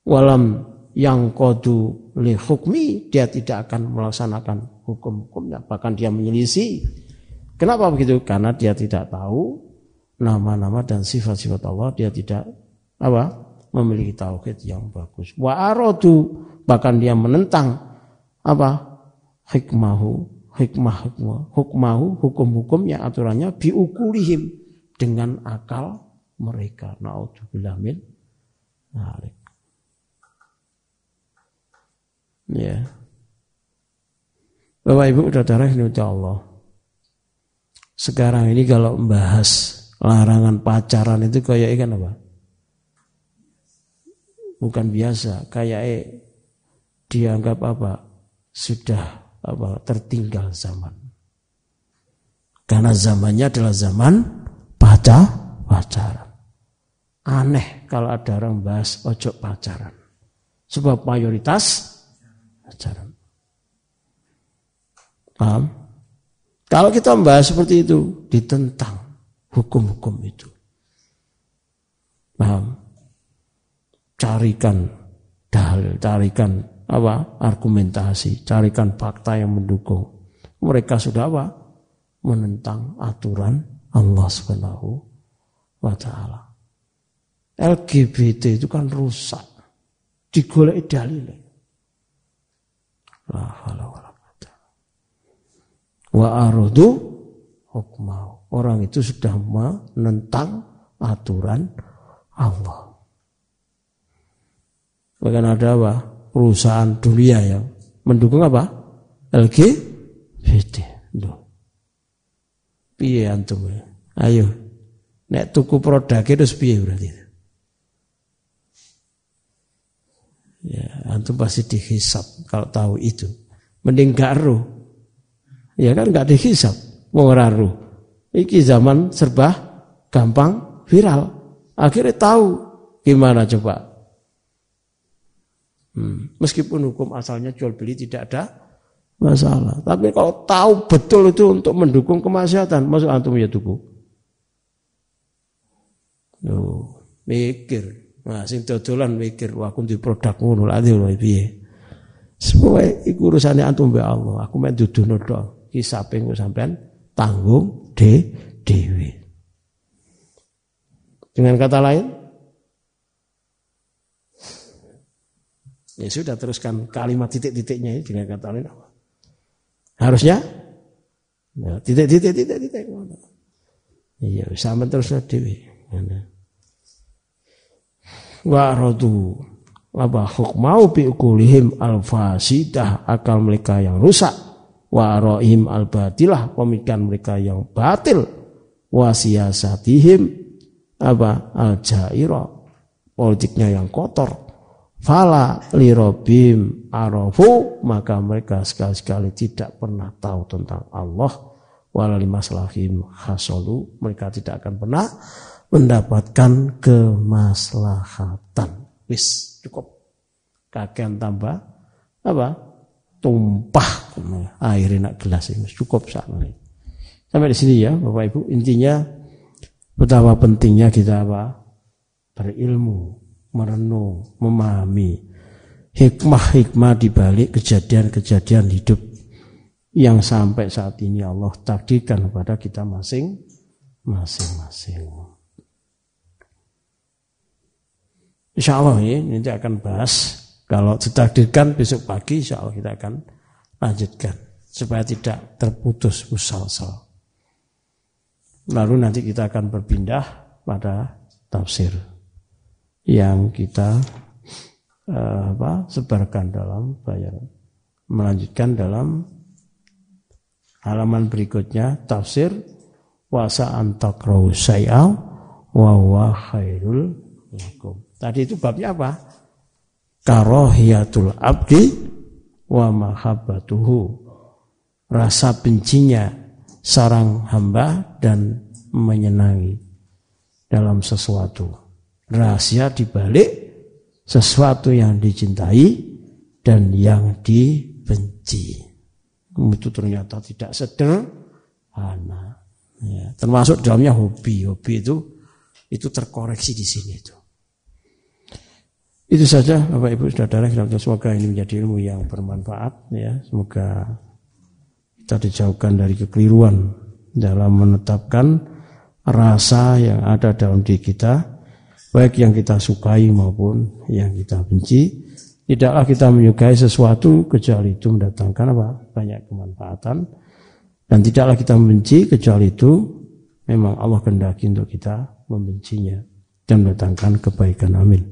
[SPEAKER 2] Walam yang kodu li hukmi dia tidak akan melaksanakan hukum-hukumnya. Bahkan dia menyelisih. Kenapa begitu? Karena dia tidak tahu nama-nama dan sifat-sifat Allah. Dia tidak apa memiliki tauhid yang bagus. Wa aradu bahkan dia menentang apa? Hikmahu. Hikmah hikmah hukmahu hukum-hukumnya aturannya biukulihim dengan akal mereka. Naudzubillah min nalik. Ya. Bapak Ibu saudara ini Allah. Sekarang ini kalau membahas larangan pacaran itu kayak ikan apa? Bukan biasa. Kayak dianggap apa sudah apa tertinggal zaman. Karena zamannya adalah zaman baca pacaran. Aneh kalau ada orang bahas ojo pacaran. Sebab mayoritas pacaran. Paham? Kalau kita membahas seperti itu, ditentang hukum-hukum itu. Paham? Carikan dalil, carikan apa argumentasi, carikan fakta yang mendukung. Mereka sudah apa? Menentang aturan Allah Subhanahu wa taala. LGBT itu kan rusak. Digolek dalil. La Wa arudu hukmau. Orang itu sudah menentang aturan Allah. Bahkan ada apa? Perusahaan dunia yang mendukung apa? LGBT. Loh. Piye antum? Ayo. Nek tuku produk itu piye berarti? Ya, antum pasti dihisap kalau tahu itu. Mending gak ruh. Ya kan gak dihisap. Mau raru. Iki zaman serba gampang viral. Akhirnya tahu gimana coba Meskipun hukum asalnya jual beli tidak ada masalah. Tapi kalau tahu betul itu untuk mendukung kemaksiatan, masuk antum ya tuku. Yo, mikir. Nah, sing dodolan mikir, wah aku di produk ngono lha piye. Semua iku urusane antum be Allah. Aku mek duduno tok. Hisabe sampean tanggung de dewi. Dengan kata lain, Ya sudah teruskan kalimat titik-titiknya dengan kata lain apa? Harusnya ya, titik-titik titik-titik. Iya, sama terus dewi. Wa radu apa hukmau bi ukulihim al fasidah akal mereka yang rusak wa rohim al batilah pemikiran mereka yang batil wa siasatihim apa al jaira politiknya yang kotor fala lirobim arafu maka mereka sekali-sekali tidak pernah tahu tentang Allah. Walali hasolu mereka tidak akan pernah mendapatkan kemaslahatan. Wis cukup. Kakean tambah apa? Tumpah. Air enak gelas ini cukup ini sampai di sini ya bapak ibu. Intinya betapa pentingnya kita apa? Berilmu merenung memahami hikmah-hikmah di balik kejadian-kejadian hidup yang sampai saat ini Allah takdirkan kepada kita masing masing-masing. Insya Allah ya, nanti akan bahas kalau ditakdirkan besok pagi insya Allah kita akan lanjutkan supaya tidak terputus musalsal. Lalu nanti kita akan berpindah pada tafsir yang kita uh, apa, sebarkan dalam bayar. Melanjutkan dalam halaman berikutnya tafsir wasa antakrau say'al wa wa khairul lakum. Tadi itu babnya apa? Karohiyatul abdi wa mahabbatuhu. Rasa bencinya sarang hamba dan menyenangi dalam sesuatu. Rahasia dibalik sesuatu yang dicintai dan yang dibenci. Itu ternyata tidak sederhana. Ya, termasuk dalamnya hobi. Hobi itu itu terkoreksi di sini itu. Itu saja Bapak Ibu Saudara semoga ini menjadi ilmu yang bermanfaat ya. Semoga kita dijauhkan dari kekeliruan dalam menetapkan rasa yang ada dalam diri kita baik yang kita sukai maupun yang kita benci. Tidaklah kita menyukai sesuatu kecuali itu mendatangkan apa? banyak kemanfaatan dan tidaklah kita membenci kecuali itu memang Allah kehendaki untuk kita membencinya dan mendatangkan kebaikan. Amin.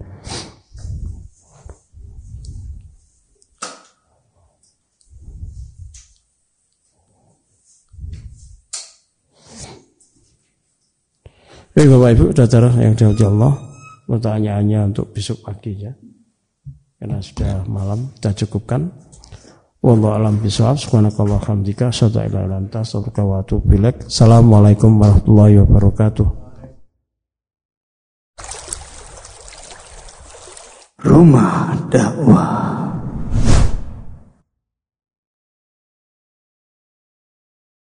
[SPEAKER 2] Baik Bapak Ibu, saudara yang dirahmati Allah, pertanyaannya untuk besok pagi ya. Karena sudah malam, kita cukupkan. Wallahu alam bisawab, subhanakallah hamdika, asyhadu ila wa Assalamualaikum warahmatullahi wabarakatuh.
[SPEAKER 1] Rumah dakwah.